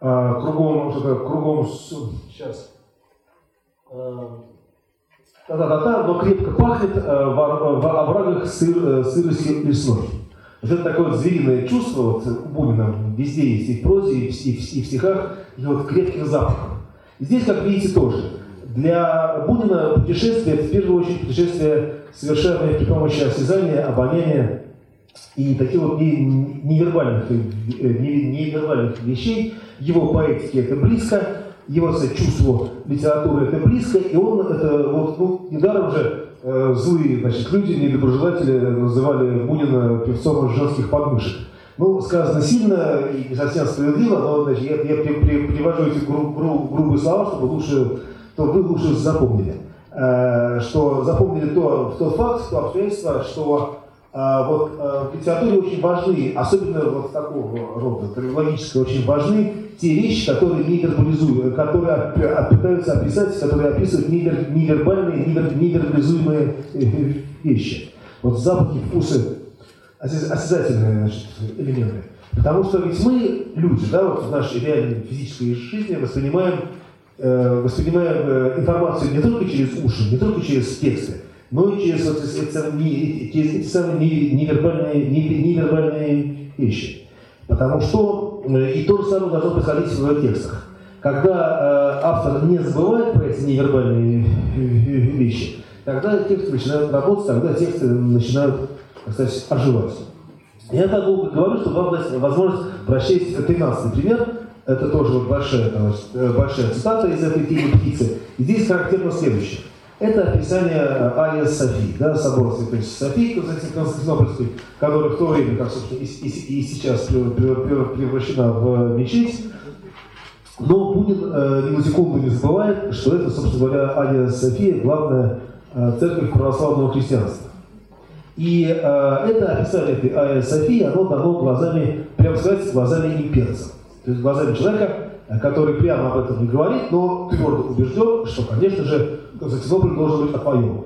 Speaker 2: кругом, что кругом, сейчас, та-та-та-та, но крепко пахнет в, в оврагах сыр, сыростью лесной. Вот это такое вот звериное чувство вот, у Бунина везде есть, и в прозе, и в, и в, и в стихах, и вот крепких запахов. Здесь, как видите, тоже. Для Бунина путешествие – в первую очередь путешествие, совершенное при помощи осязания, обоняния и таких вот невербальных, э, невербальных вещей. Его поэтике это близко, его чувство литературы это близко, и он это вот, ну, недаром же э, злые значит, люди, недоброжелатели называли Бунина певцом женских подмышек. Ну, сказано сильно и не совсем справедливо, но значит, я, я при, при, привожу эти гру, гру, грубые слова, чтобы лучше, то вы лучше запомнили. Э, что запомнили то, тот факт, то обстоятельство, что вот, э, в литературе очень важны, особенно вот такого рода, логически очень важны те вещи, которые не вербализуют, которые пытаются описать, которые описывают невер, невербальные, невер, невербализуемые э, вещи. Вот запахи, вкусы осязательные значит, элементы. Потому что ведь мы, люди, да, вот в нашей реальной физической жизни воспринимаем, э, воспринимаем э, информацию не только через уши, не только через тексты, но через, самые невербальные, невербальные вещи. Потому что э, и то же самое должно происходить в текстах. Когда э, автор не забывает про эти невербальные э, вещи, тогда тексты начинают работать, тогда тексты начинают кстати, оживать. Я так долго говорю, чтобы вам дать возможность прочесть 13 пример. Это тоже большая, большая цитата из этой книги птицы. И здесь характерно следующее. Это описание Айя Софии, да, собора Святой Софии Константинопольской, которая в то время, как, собственно, и, и, и сейчас превращена в мечеть. Но Бунин э, ни на секунду не забывает, что это, собственно говоря, Айя София, главная э, церковь православного христианства. И э, это описание этой Айя Софии, оно дано глазами, прямо сказать, глазами имперца. То есть глазами человека, который прямо об этом не говорит, но твердо убежден, что, конечно же, Константинополь должен быть отвоеван.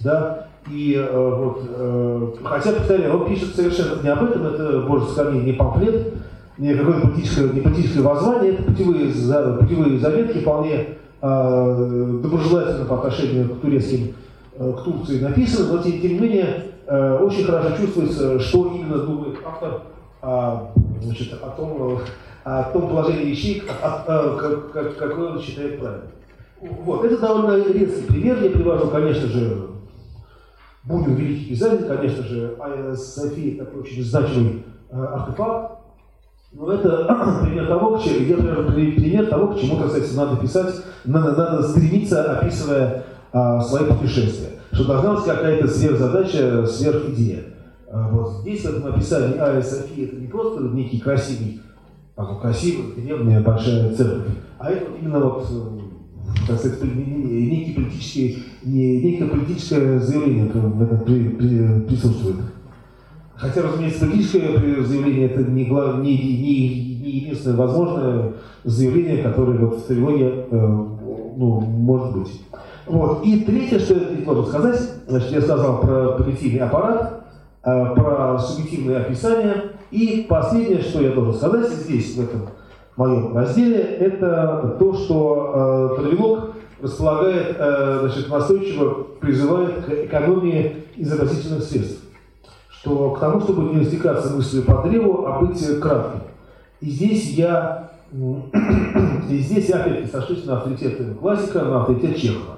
Speaker 2: Да? И э, вот, э, хотя, повторяю, он пишет совершенно не об этом, это, боже сохрани, не памфлет, не какое-то политическое, не политическое воззвание, это путевые, путевые заметки, вполне э, доброжелательно по отношению к турецким, э, к Турции написаны, но тем, тем не менее э, очень хорошо чувствуется, что именно думает автор о, значит, о том, о том положении вещей, как, как, какое он считает правильным. Вот, это довольно резкий пример. Я привожу, конечно же, Бунин великий писатель, конечно же, Айя София такой очень значимый э, артефакт. Но это (clears throat) пример того, к чему, я привожу пример того, к чему, так сказать, надо писать, надо, надо стремиться, описывая а, свои путешествия. Что должна быть какая-то сверхзадача, сверхидея. А, вот здесь, в этом описании Айя София, это не просто некий красивый красивая, древняя, большая церковь. А это именно вот, э, так сказать, некий политический, не, некое политическое заявление в этом при, при, присутствует. Хотя, разумеется, политическое заявление это не, глав, не, не, не единственное возможное заявление, которое вот в трилогии э, ну, может быть. Вот. И третье, что я должен сказать, значит, я сказал про понятийный аппарат, э, про субъективное описание, и последнее, что я должен сказать здесь, в этом моем разделе, это то, что э, Травелок располагает, э, значит, настойчиво призывает к экономии изобразительных средств. Что к тому, чтобы не растекаться мыслью по древу, а быть кратким. И здесь я, (coughs) и здесь я опять сошлюсь на авторитет классика, на авторитет Чехова.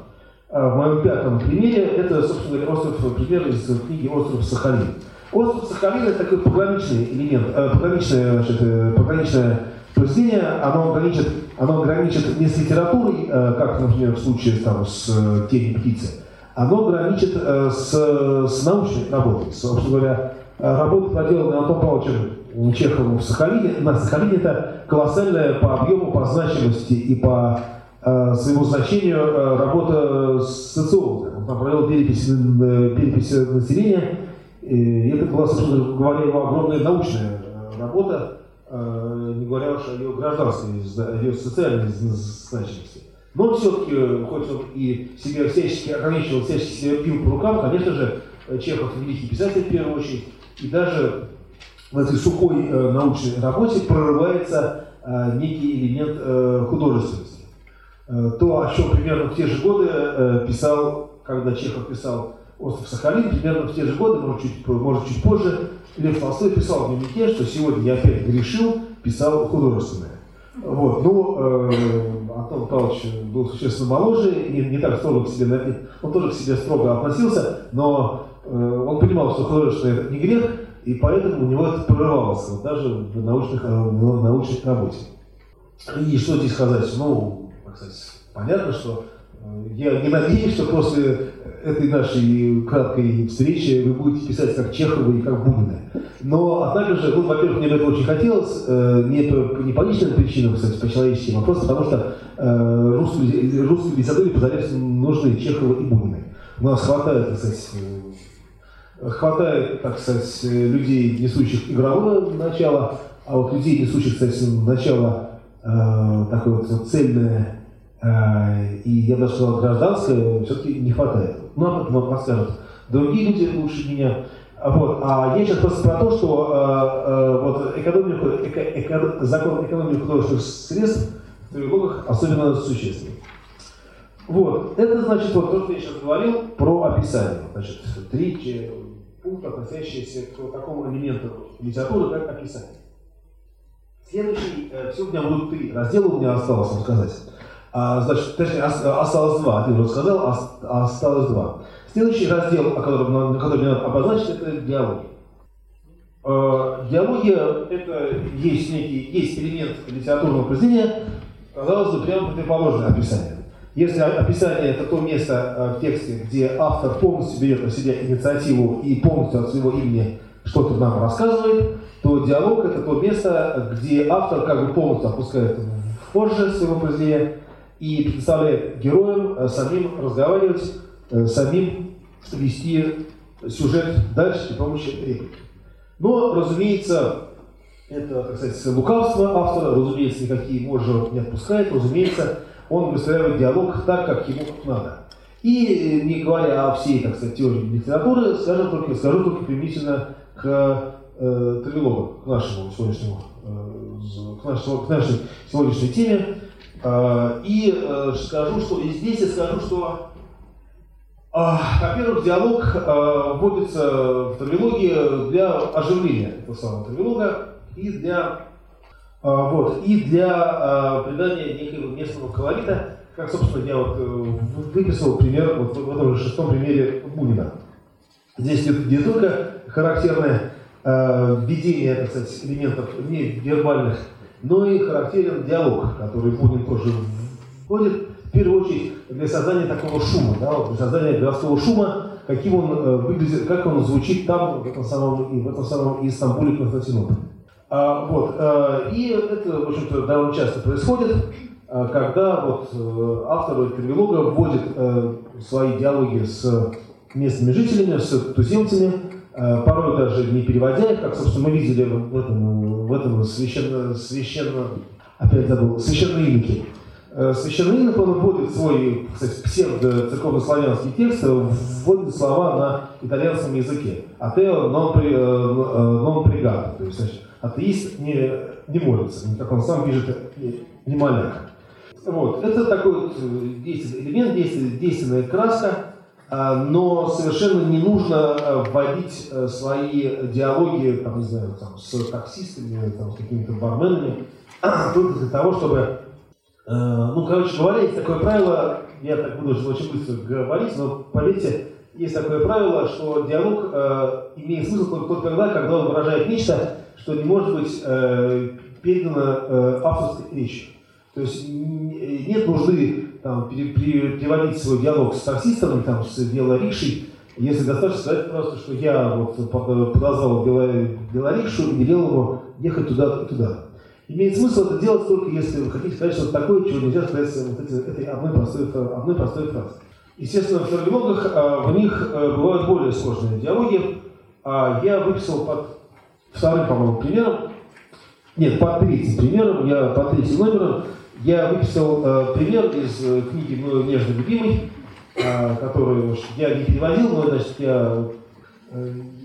Speaker 2: А в моем пятом примере это, собственно остров, пример из книги «Остров Сахалин». Остров Сахалин это такой пограничный элемент, э, пограничное, значит, э, пограничное произведение, оно граничит, оно граничит не с литературой, э, как, например, в случае там, с э, «Тени птицы», оно граничит э, с, с научной работой. Собственно говоря, э, работа, проделанная Антоном Павловичем Чеховым в Сахалине, на Сахалине это колоссальная по объему, по значимости и по э, своему значению э, работа социолога. Он там провел перепись, э, перепись населения, и это была, собственно говоря, его огромная научная э, работа, э, не говоря уж о ее гражданской, о ее социальной значимости. Но все-таки, хоть он и себя всячески ограничивал, всячески себя пил по рукам, конечно же, Чехов великий писатель в первую очередь, и даже в этой сухой э, научной работе прорывается э, некий элемент э, художественности. Э, то, о чем примерно в те же годы э, писал, когда Чехов писал остров Сахалин, примерно в те же годы, может чуть, может, чуть позже, Лев Толстой писал в дневнике, что сегодня я опять грешил, писал художественное. Вот, ну, э, Антон Павлович был существенно моложе, не, не так строго к себе, он тоже к себе строго относился, но э, он понимал, что художественное это не грех, и поэтому у него это прорывалось, даже в, научных, э, в научной работе. И что здесь сказать? Ну, кстати, понятно, что я не надеюсь, что после этой нашей краткой встречи вы будете писать как Чехова и как Бунина. Но, однако же, ну, во-первых, мне бы это очень хотелось, э, не, по, не по личным причинам, кстати, по человеческим, а просто потому что э, русские, русские литературе позарез нужны Чехова и Бунина. У нас хватает, сказать, э, хватает, так сказать, людей, несущих игровое начало, а вот людей, несущих, кстати, начало э, такое вот цельное Э, и я даже сказал, гражданское все-таки не хватает. Ну, об этом вам расскажут другие люди лучше меня. Вот. А я сейчас просто про то, что э, э, вот экономию, эко, эко, закон экономии художественных средств в трилогах особенно существенный. Вот. Это значит вот то, что я сейчас говорил про описание. Значит, три пункта, относящиеся к такому элементу литературы, как описание. Следующий, э, сегодня будут три раздела у меня осталось сказать. А, значит, точнее, осталось два, ты уже сказал, осталось два. Следующий раздел, о котором, который мне надо обозначить, это диалоги. А, диалогия – это есть некий есть элемент литературного произведения, казалось бы, прямо противоположное описание. Если описание это то место э, в тексте, где автор полностью берет на себя инициативу и полностью от своего имени что-то нам рассказывает, то диалог это то место, где автор как бы полностью опускает в позже своего произведения и предоставляет героям э, самим разговаривать, э, самим вести сюжет дальше при помощи реплики. Но, разумеется, это, так сказать, лукавство автора, разумеется, никакие можно не отпускает, разумеется, он выстраивает диалог так, как ему надо. И не говоря о всей, так сказать, теории литературы, скажем только, скажу только применительно к э, трилогу, к нашему сегодняшнему, э, к, нашему, к нашей сегодняшней теме. Э, и э, скажу, что и здесь я скажу, что во-первых, диалог э, вводится в трилогии для оживления этого самого трилога и для, вот, и для придания некого местного колорита, как, собственно, я вот выписал пример вот в этом же шестом примере Бунина. Здесь не, не только характерное введение, так сказать, элементов невербальных, но и характерен диалог, который Бунин тоже вводит в первую очередь для создания такого шума, да, для создания городского шума, каким он э, выглядит, как он звучит там, в этом самом, в этом самом Истамбуле, Константинополе. А, вот, э, и это, в общем-то, довольно часто происходит, э, когда вот, автор трилога вводит свои диалоги с местными жителями, с туземцами, порой даже не переводя их, как, собственно, мы видели в этом, в этом священно, священно, опять забыл, священноимике. Э, Священноинок он вводит свой кстати, псевдо-церковнославянский текст, вводит слова на итальянском языке. Атео нон, при, нон пригато, то есть значит, атеист не, не молится, как он сам пишет, не, моляк. Вот. Это такой вот э, действенный элемент, действенная, действенная краска, но совершенно не нужно э, вводить свои диалоги там, не знаю, там, с таксистами, там, с какими-то барменами, (clears throat) только для того, чтобы Э, ну, короче говоря, есть такое правило, я так буду очень быстро говорить, но поверьте, есть такое правило, что диалог э, имеет смысл только тогда, когда он выражает нечто, что не может быть э, передано э, авторской речью. То есть нет нужды там, переводить свой диалог с таксистом, там, с велорикшей, если достаточно сказать просто, что я вот подозвал велорикшу и велел ему ехать туда и туда. Имеет смысл это делать только если вы хотите сказать что-то такое, чего нельзя сказать вот эти, этой одной простой, одной простой фразой. Естественно, в диалогах а, в них а, бывают более сложные диалоги. А я выписал под вторым, по-моему, примером, нет, под третьим примером, я под третьим номером, я выписал э, пример из э, книги «Мною нежно любимый», э, которую я не переводил, но значит, я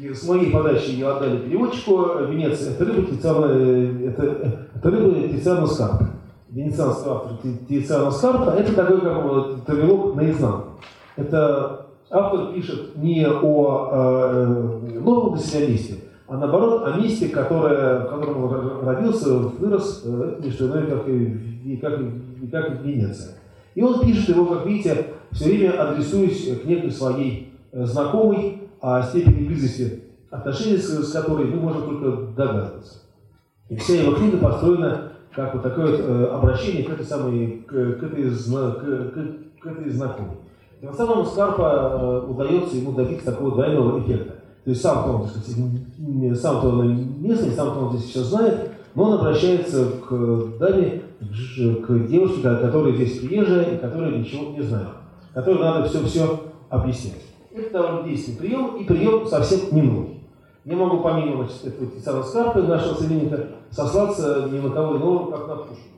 Speaker 2: и с моей подачи ее отдали переводчику. Венеция – это рыба Тициана, это, это рыба Тициана Скарпа. Венецианский автор Тициана Скарпа – это такой как бы тавилог наизнанку. Это автор пишет не о э, новом для себя месте, а наоборот о месте, которое, в котором он родился, вырос, это не что иное, как и, как, и, как Венеция. И он пишет его, как видите, все время адресуясь к некой своей э, знакомой, о степени близости отношений, с, которой мы можем только догадываться. И вся его книга построена как вот такое вот, э, обращение к этой самой, к, к, этой, к, к, к этой знакомой. И в основном Скарпа э, удается ему добиться такого двойного эффекта. То есть сам-то сказать, сам-то он местный, сам-то он здесь все знает, но он обращается к даме, к девушке, которая здесь приезжая и которая ничего не знает, которой надо все-все объяснять. Это довольно действенный прием, и прием совсем не мной. Не могу помимо значит, этого Тициана Скарпы, нашего современника, сослаться ни на кого иного, как на Пушкина.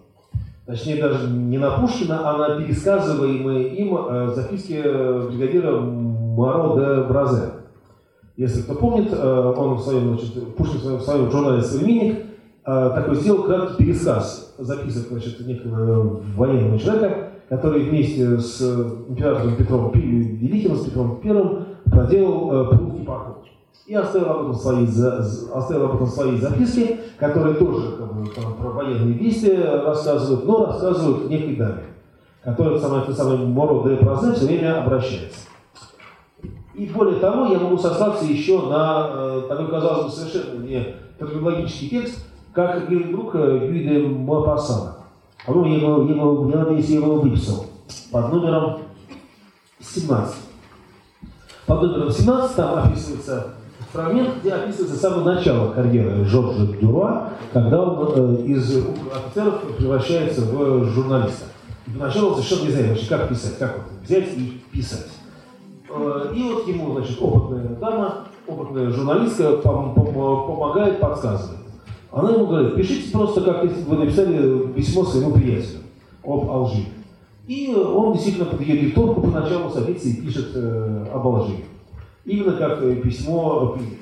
Speaker 2: Точнее, даже не на Пушкина, а на пересказываемые им э, записки бригадира Маро де Бразе. Если кто помнит, э, он в своем, значит, Пушкин в своем, в своем журнале «Современник» э, такой сделал краткий пересказ записок значит, некого военного человека, который вместе с императором Петром Великим, с Петром I, проделал э, прусский поход. И оставил об, этом свои, оставил об этом свои записки, которые тоже как бы, там, про военные действия рассказывают, но рассказывают некой даме, которая самое, это самое Моро де Празе все время обращается. И более того, я могу сослаться еще на э, такой, казалось бы, совершенно не терминологический текст, как друг Гюй де Мопассана. По-моему, я его, его, я надеюсь, я его выписал. под номером 17. Под номером 17 там описывается фрагмент, где описывается самое начало карьеры Жоржа Дюра, когда он э, из офицеров превращается в журналиста. И поначалу он совершенно не вообще, как писать, как вот взять и писать. Э, и вот ему, значит, опытная дама, опытная журналистка пом пом помогает, подсказывает. Она ему говорит, пишите просто, как вы написали письмо своему приятелю об лжи. И он действительно под ее диктовку поначалу садится и пишет э, об лжи. Именно как э, письмо приятелю.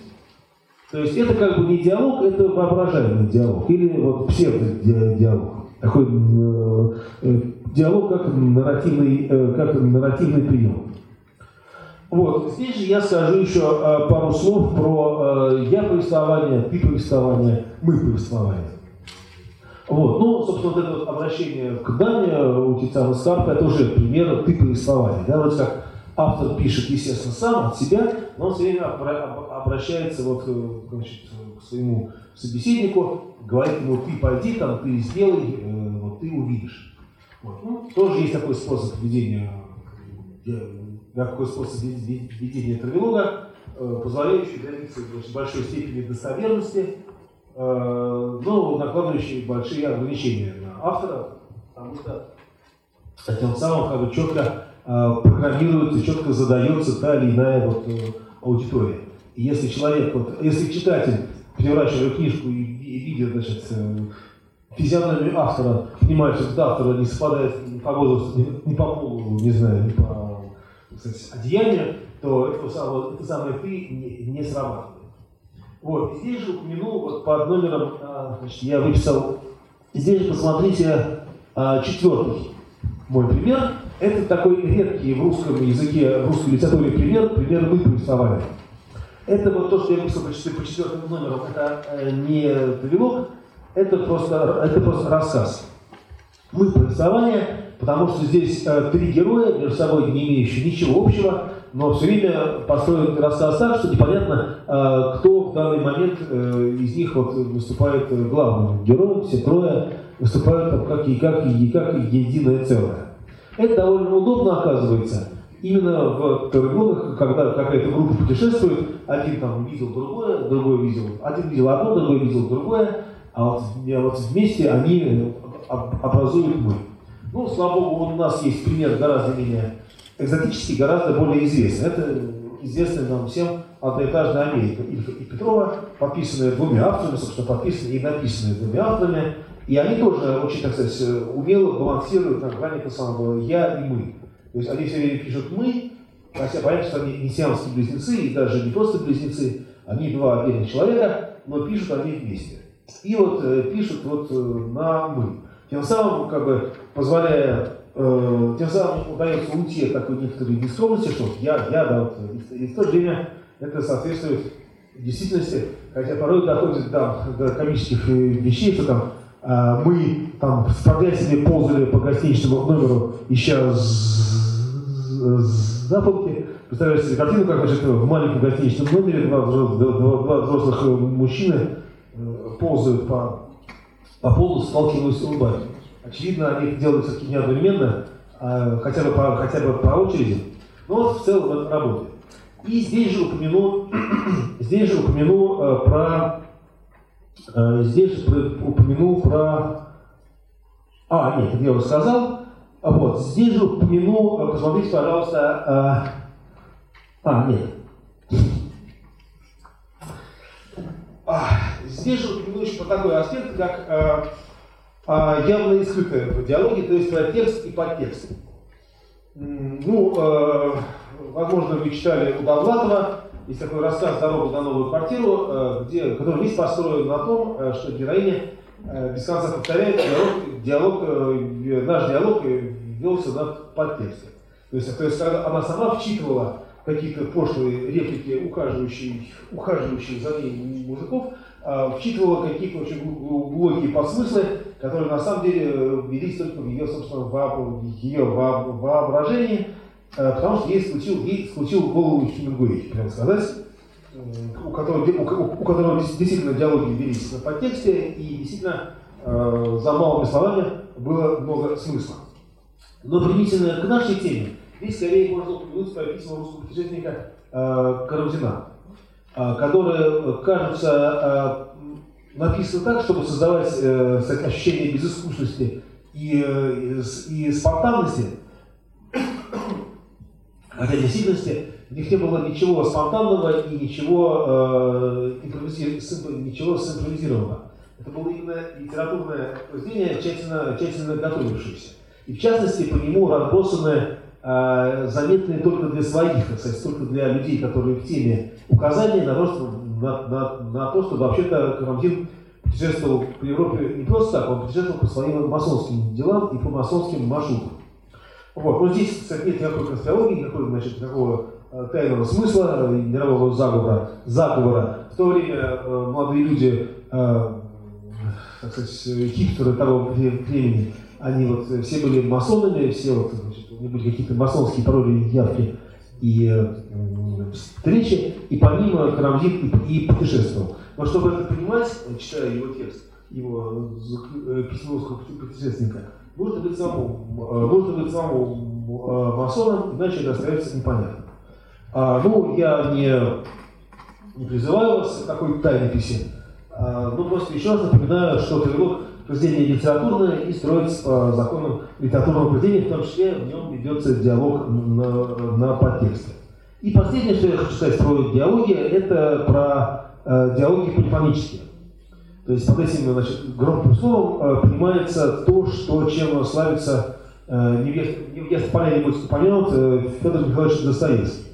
Speaker 2: То есть это как бы не диалог, это воображаемый диалог. Или вот псевдодиалог. Такой э, э, диалог как нарративный, э, как нарративный прием. Вот, здесь же я скажу еще э, пару слов про э, я повествование, ты повествование, мы повествование. Вот, ну, собственно, вот это вот обращение к Дане у Тициана Скарпа, это уже пример ты повествование. Да, вроде как автор пишет, естественно, сам от себя, но он все время обращается вот, э, значит, к своему собеседнику, говорит ему, ты пойди там, ты сделай, э, вот ты увидишь. Вот. Ну, тоже есть такой способ ведения такой способ ведения травелога, э, позволяющий добиться большой степени достоверности, э, но накладывающий большие ограничения на автора, потому что тем самым как бы четко э, программируется, четко задается та или иная вот аудитория. И если человек, вот, если читатель, переворачивая книжку и, и видит, значит, физиономию автора, понимает, что автор не совпадает по возрасту, не, не по полу, не знаю, не по сказать, одеяние, то это, самое, это самое ты не, не срабатывает. Вот, здесь же упомянул вот под номером, а, значит, я выписал, здесь же посмотрите а, четвертый мой пример. Это такой редкий в русском языке, в русской литературе пример, пример мы повествования. Это вот то, что я выписал по, по четвертому номеру, это э, не привелок, это просто, это просто рассказ. Мы повествование потому что здесь э, три героя, между собой не имеющие ничего общего, но все время построен рассказ так, что непонятно, э, кто в данный момент э, из них вот выступает главным героем, все трое выступают там как и как и как единое целое. Это довольно удобно оказывается. Именно в Тараглогах, когда какая-то группа путешествует, один там видел другое, другой видел, один видел одно, другой видел другое, а вот, а вот вместе они образуют мы. Ну, слава богу, у нас есть пример гораздо менее экзотический, гораздо более известный. Это известная нам всем одноэтажная Америка Ильфа и Петрова, подписанная двумя авторами, собственно, подписанная и написанная двумя авторами. И они тоже очень, так сказать, умело балансируют на грани того самого «я» и «мы». То есть они все время пишут «мы», хотя понятно, что они не сиамские близнецы, и даже не просто близнецы, они два отдельных человека, но пишут они вместе. И вот э, пишут вот э, на «мы». Тем самым, как бы, позволяя, э, тем самым удается уйти от такой некоторой нескромности, что я, я, да, вот, и, и в то же время это соответствует действительности, хотя порой доходит там, до комических э, вещей, что там э, мы там с прогрессиями ползали по гостиничному номеру, ища западки, представляете себе картину, как значит, в маленьком гостиничном номере два, два, два взрослых э, мужчины э, ползают по по полу сталкиваюсь с улыбаясь. Очевидно, они это делают все-таки не одновременно, а хотя, бы по, хотя бы по очереди, но в целом это работает. И здесь же упомяну, (clears throat) здесь же упомяну э, про, э, здесь же упомяну про, а, нет, это я уже сказал, вот, здесь же упомяну, э, посмотрите, пожалуйста, э, а, нет, здесь же упомяну еще про такой аспект, как э, э, явно скрытое в диалоге, то есть про текст и подтекст. Ну, э, возможно, вы читали у Довлатова, есть такой рассказ «Дорога на новую квартиру», э, где, который весь построен на том, э, что героиня э, без конца повторяет диалог, диалог э, наш диалог велся на подтексте. То есть, то есть она сама вчитывала какие-то пошлые реплики ухаживающих, ухаживающих за ней мужиков, а, вчитывала какие-то очень глубокие подсмыслы, которые на самом деле э, велись только в ее собственном ее воображении, э, потому что ей скрутил, ей скрутил голову Хемингуэй, прямо сказать, у которого, у, у которого действительно диалоги велись на подтексте, и действительно э, за малыми словами было много смысла. Но применительно к нашей теме, здесь скорее можно упомянуть письма русского путешественника э, Карамзина, э, которые, кажется, э, написаны так, чтобы создавать э, ощущение безыскусности и, э, и спонтанности, хотя в действительности в них не было ничего спонтанного и ничего, э, ничего симпровизированного. Это было именно литературное произведение, тщательно, тщательно готовившееся. И в частности, по нему разбросаны э, заметные только для своих, так сказать, только для людей, которые в теме указания на, на, на, на то, что вообще-то Карамзин путешествовал по Европе не просто так, он путешествовал по своим масонским делам и по масонским маршрутам. Вот. Но здесь, кстати, нет никакой конспирологии, никакой, значит, никакого э, тайного смысла, мирового заговора, заговора. В то время э, молодые люди, э, так сказать, хипстеры того времени, они вот все были масонами, все вот, значит, у были какие-то масонские пароли, явки и э, встречи, и помимо Карамзин и, и путешествовал. Но чтобы это понимать, читая его текст, его э, письмо русского путешественника, нужно быть самому, э, нужно быть самому э, масоном, иначе это остается непонятно. А, ну, я не, не призываю вас к такой тайнописи, а, ну, просто еще раз напоминаю, что перевод произведение литературное и строится по законам литературного произведения, в том числе в нем ведется диалог на, на подтексте. И последнее, что я хочу сказать про диалоги, это про э, диалоги полифонические. То есть под этим значит, громким словом э, понимается то, что, чем славится э, невеста поля не будет упомянут э, Федор Михайлович Достоевский.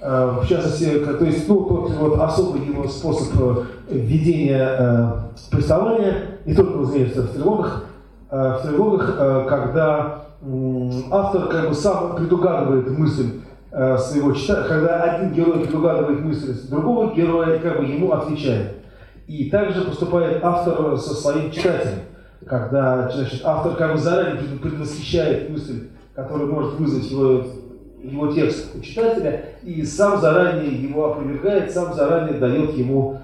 Speaker 2: Э, в частности, то есть ну, тот вот особый его способ э, введения э, приставания, не только, разумеется, в тревогах, э, в тревогах, э, когда автор как бы сам предугадывает мысль э, своего читателя, когда один герой предугадывает мысль другого героя, как бы ему отвечает. И также поступает автор со своим читателем, когда значит, автор как бы заранее предвосхищает мысль, которая может вызвать его, его текст у читателя, и сам заранее его опровергает, сам заранее дает ему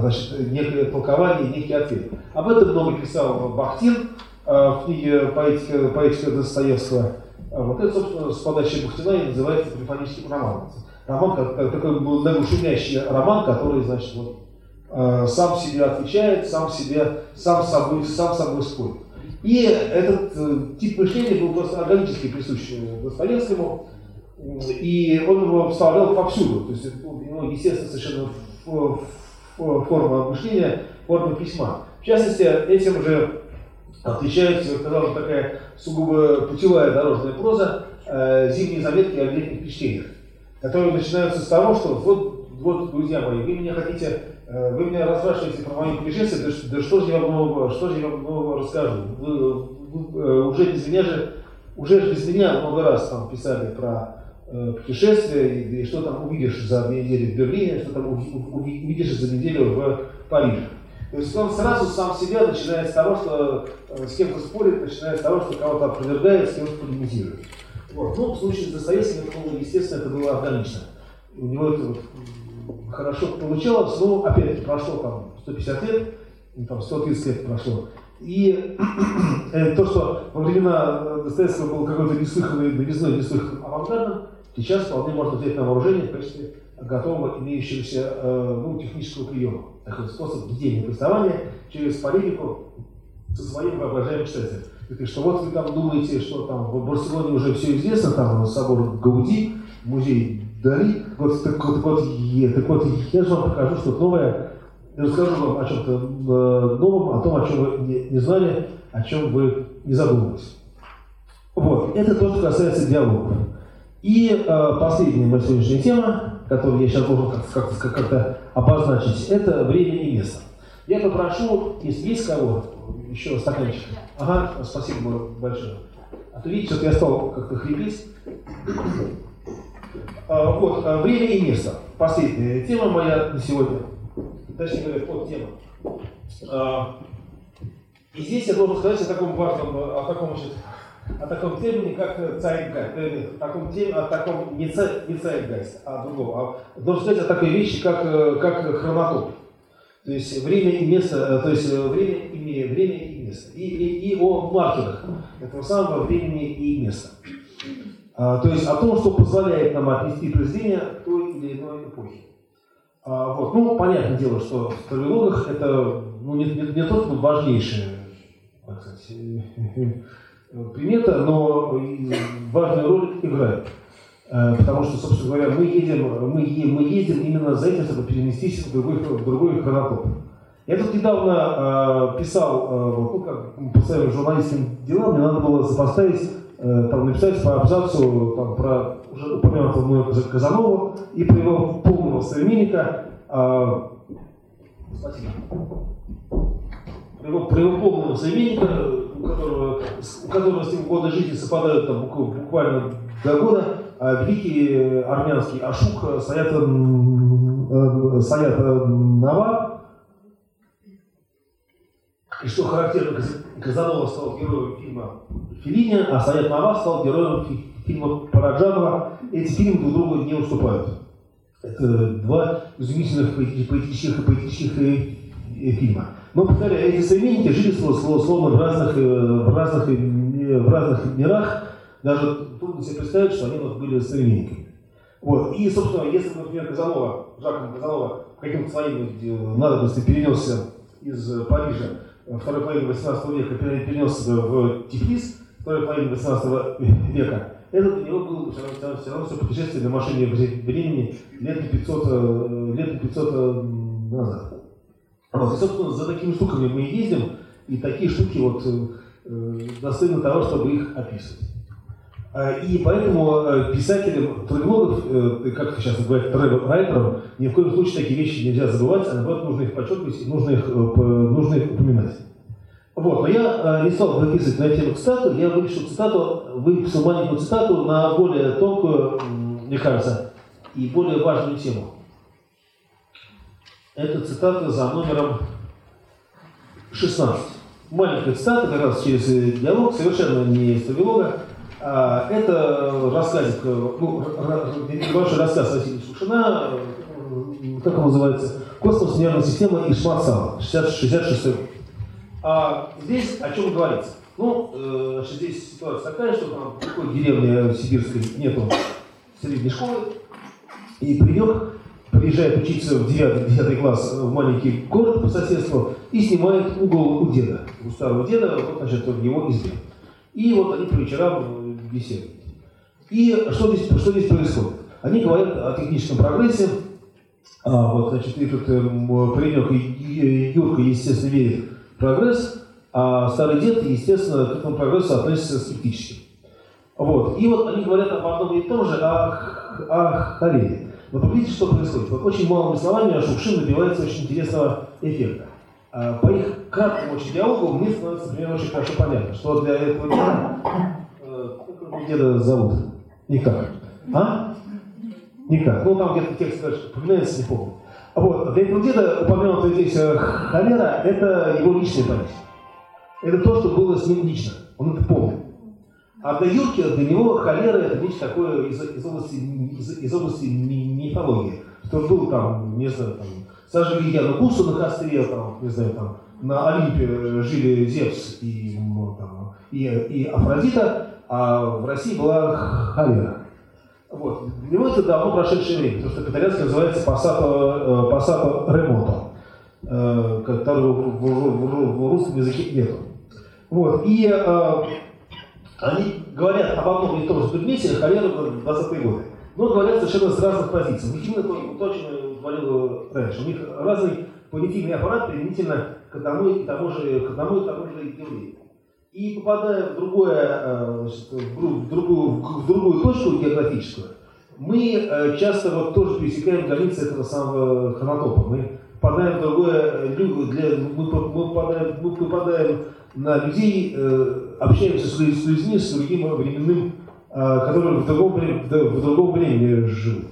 Speaker 2: значит, некое толкование, некий ответ. Об этом много писал Бахтин э, в книге «Поэтика, поэтика Достоевского». Вот это, собственно, с подачи Бахтина и называется полифоническим романом. Роман, такой был шумящий роман, который, значит, вот, Э, сам себе отвечает, сам себе, сам собой, сам собой спорит. И этот э, тип мышления был просто органически присущ Достоевскому, и он его вставлял повсюду. То есть него, естественно, совершенно форма мышления, форма письма. В частности, этим же отличается, казалось такая сугубо путевая дорожная проза, э, зимние заметки о летних впечатлениях, которые начинаются с того, что вот, вот, друзья мои, вы меня хотите Э, вы меня расспрашиваете про мои путешествия, да, да что же я вам нового, что же я вам нового расскажу? Вы, вы, э, уже без меня же, уже без меня много раз там писали про э, путешествия, и, что там увидишь за две недели в Берлине, что там увидишь за неделю в Париже. То есть он сразу сам себя, начиная с того, что э, с кем-то спорит, начиная с того, что кого-то опровергает, с кем-то полемизирует. Вот. Ну, в случае с Достоевским, естественно, это было органично. У него это хорошо получалось, но опять прошло там 150 лет, ну, там 130 лет прошло. И (clears throat) э, то, что во времена Достоевского был какой-то неслыханный, новизной, неслыханным авангардом, сейчас вполне можно взять на вооружение в качестве готового имеющегося э, ну, технического приема. Такой способ ведения приставания через полемику со своим воображаемым читателем. И что вот вы там думаете, что там в Барселоне уже все известно, там собор Гауди, музей Дали, вот, так, вот, вот, я, так вот, я же вам покажу что-то новое, и расскажу вам о чем-то э, новом, о том, о чем вы не, не знали, о чем вы не задумывались. Вот, это то, что касается диалогов. И э, последняя моя сегодняшняя тема, которую я сейчас должен как-то как как обозначить, это время и место. Я попрошу, если есть кого, еще стаканчик. Ага, спасибо большое. А то видите, что я стал как-то хрипеть. А, вот, а, время и место. Последняя тема моя на сегодня. Точнее говоря, под тема. А, и здесь я должен сказать о таком важном, о таком, значит, о таком термине, как Zeitgeist, э, о таком, теме, о таком не, не Zeitgeist, а другом. А, должен сказать о такой вещи, как, э, как хронотоп. То есть время и место, э, то есть время и время и место. И, и, и о маркерах этого самого времени и места. А, то есть о том, что позволяет нам отнести произведение той или иной эпохе. А, вот. Ну, понятное дело, что в травелогах это ну, не, не, не только важнейшая так сказать, (laughs) примета, но важную роль играет. Э, потому что, собственно говоря, мы едем, мы, мы едем именно за этим, чтобы перенестись в другой, в другой хронотоп. Я тут недавно э, писал, э, ну, как по своим журналистским делам, мне надо было сопоставить, э, там, написать по абзацу там, про уже упомянутого мной Казанова и про его полного современника. Э, спасибо. Про его, про его полного современника, у которого, у которого с ним годы жизни совпадают там, буквально до года, а великий армянский Ашук Саят, э, Саят Нава, и что характерно, Казанова стал героем фильма Филини, а Саят Нава стал героем фильма Параджанова. Эти фильмы друг другу не уступают. Это два изумительных поэтических и поэтических э, фильма. Но, повторяю, эти современники жили словно в разных, э, в разных, в разных мирах. Даже трудно себе представить, что они вот были современниками. Вот. И, собственно, если, например, Казанова, Жаком Казанова каким-то своим э, надобностью перенесся из Парижа второй половины 18 века перенес в Тифлис, второй половины 18 века, это для него было все равно, все равно все путешествие на машине времени лет 500, э, лет 500 э, назад. Собственно, за такими штуками мы и ездим, и такие штуки вот э, достойны того, чтобы их описывать. А, и поэтому писателям тревелогов, как сейчас говорят, тревел-райтерам, ни в коем случае такие вещи нельзя забывать, а наоборот нужно их подчеркивать и нужно их, нужно их упоминать. Вот, но я не стал выписывать на тему цитату, я выпишу цитату, выписал маленькую цитату на более тонкую, мне кажется, и более важную тему. Это цитата за номером 16. Маленькая цитата, как раз через диалог, совершенно не из Тавилога. А, это рассказик, ну, небольшой рассказ Василия Сушина, как он называется, «Космос, нервная система и Шмарцала», 66 а здесь о чем говорится? Ну, э, здесь ситуация такая, что там в такой деревне сибирской нету средней школы, и паренек приезжает учиться в 9, класс в маленький город по соседству и снимает угол у деда, у старого деда, вот, значит, в его избе. И вот они по вечерам беседуют. И что здесь, что здесь происходит? Они говорят о техническом прогрессе, а, вот, значит, и тут э, паренек и Юрка, естественно, верит в прогресс, а старый дед, естественно, к этому прогрессу относится скептически. Вот. И вот они говорят об одном и том же, о, о холере. Но посмотрите, что происходит. Вот очень малыми словами Шукшин добивается очень интересного эффекта. А, по их краткому очень диалогу мне становится, например, очень хорошо понятно, что для этого деда, э, как деда зовут? Никак. А? Никак. Ну, там где-то текст дальше упоминается, не помню. Вот. Для этого деда упомянутая здесь э, холера – это его личная память. Это то, что было с ним лично. Он это помнит. А для Юрки, для него холера это нечто такое из, из области, из, из области мифологии. Что был там, не знаю, там, сожгли Яну Гусу на костре, там, не знаю, там, на Олимпе жили Зевс и, там, и, и Афродита, а в России была холера. Вот. Для него это давно прошедшее время, то, что по-итальянски называется пассато, пассато ремонто, которого в, в, в, русском языке нету. Вот. И э, они говорят об одном и том же предмете холеру в 20-е годы. Но говорят совершенно с разных позиций. Именно то, то, о я говорил раньше. У них разный понятийный аппарат применительно к одному и тому же, к одному и тому же явлению. И попадая в, другое, э, в, другую, в другую точку географическую, мы э, часто вот тоже пересекаем границы этого самого хронотопа. Мы попадаем в другое, э, для, мы, попадаем, мы попадаем на людей, общаемся с людьми с другим временным, которые в другом, в другом времени живут.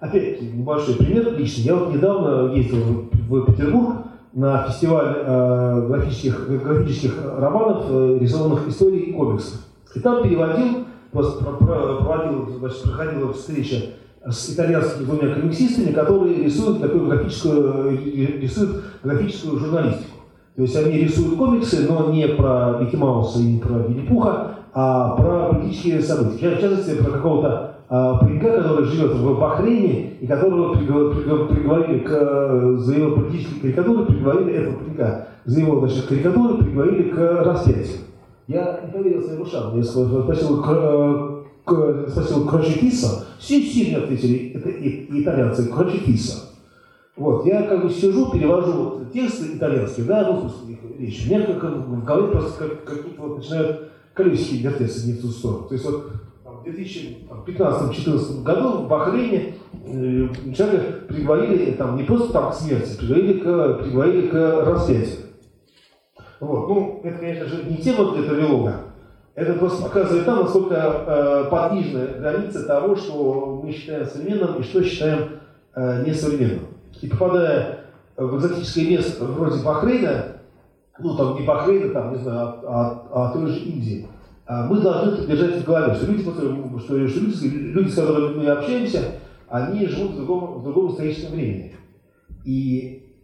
Speaker 2: Опять небольшой пример лично. Я вот недавно ездил в Петербург, на фестиваль э, графических, графических романов, э, рисованных историй и комиксов. И там переводил, просто проводил, значит, проходила встреча с итальянскими двумя комиксистами, которые рисуют такую графическую, рисуют графическую журналистику. То есть они рисуют комиксы, но не про Микки Мауса и не про Винни-Пуха, а про политические события. В частности, про какого-то а, паренька, который живет в Бахрейне, и которого приговорили к, за его политические карикатуры, приговорили этого паренька, за его значит, карикатуры приговорили к распятию. Я не поверил своим ушам. Я спросил, к, к, спросил Крочетиса. Все сильно ответили, это итальянцы, Крочетиса. Вот, я как бы сижу, перевожу тексты итальянские, да, ну, смысле речь. У как в голове просто как, какие-то вот начинают колесики вертеться не в ту сторону. То есть вот в 2015-2014 году в Бахрейне э, человека приговорили там не просто там к смерти, приговорили к, приговорили к распятию. Вот. Ну, это, конечно же, не тема для травелога. Это просто показывает там, насколько э, подвижна граница того, что мы считаем современным и что считаем э, несовременным. И попадая в экзотическое место вроде Бахрейна, ну там не Бахрейна, там, не знаю, а, а, а той же Индии, а мы должны держать в голове, что люди, что, что люди, люди, с которыми мы общаемся, они живут в другом, в другом историческом времени. И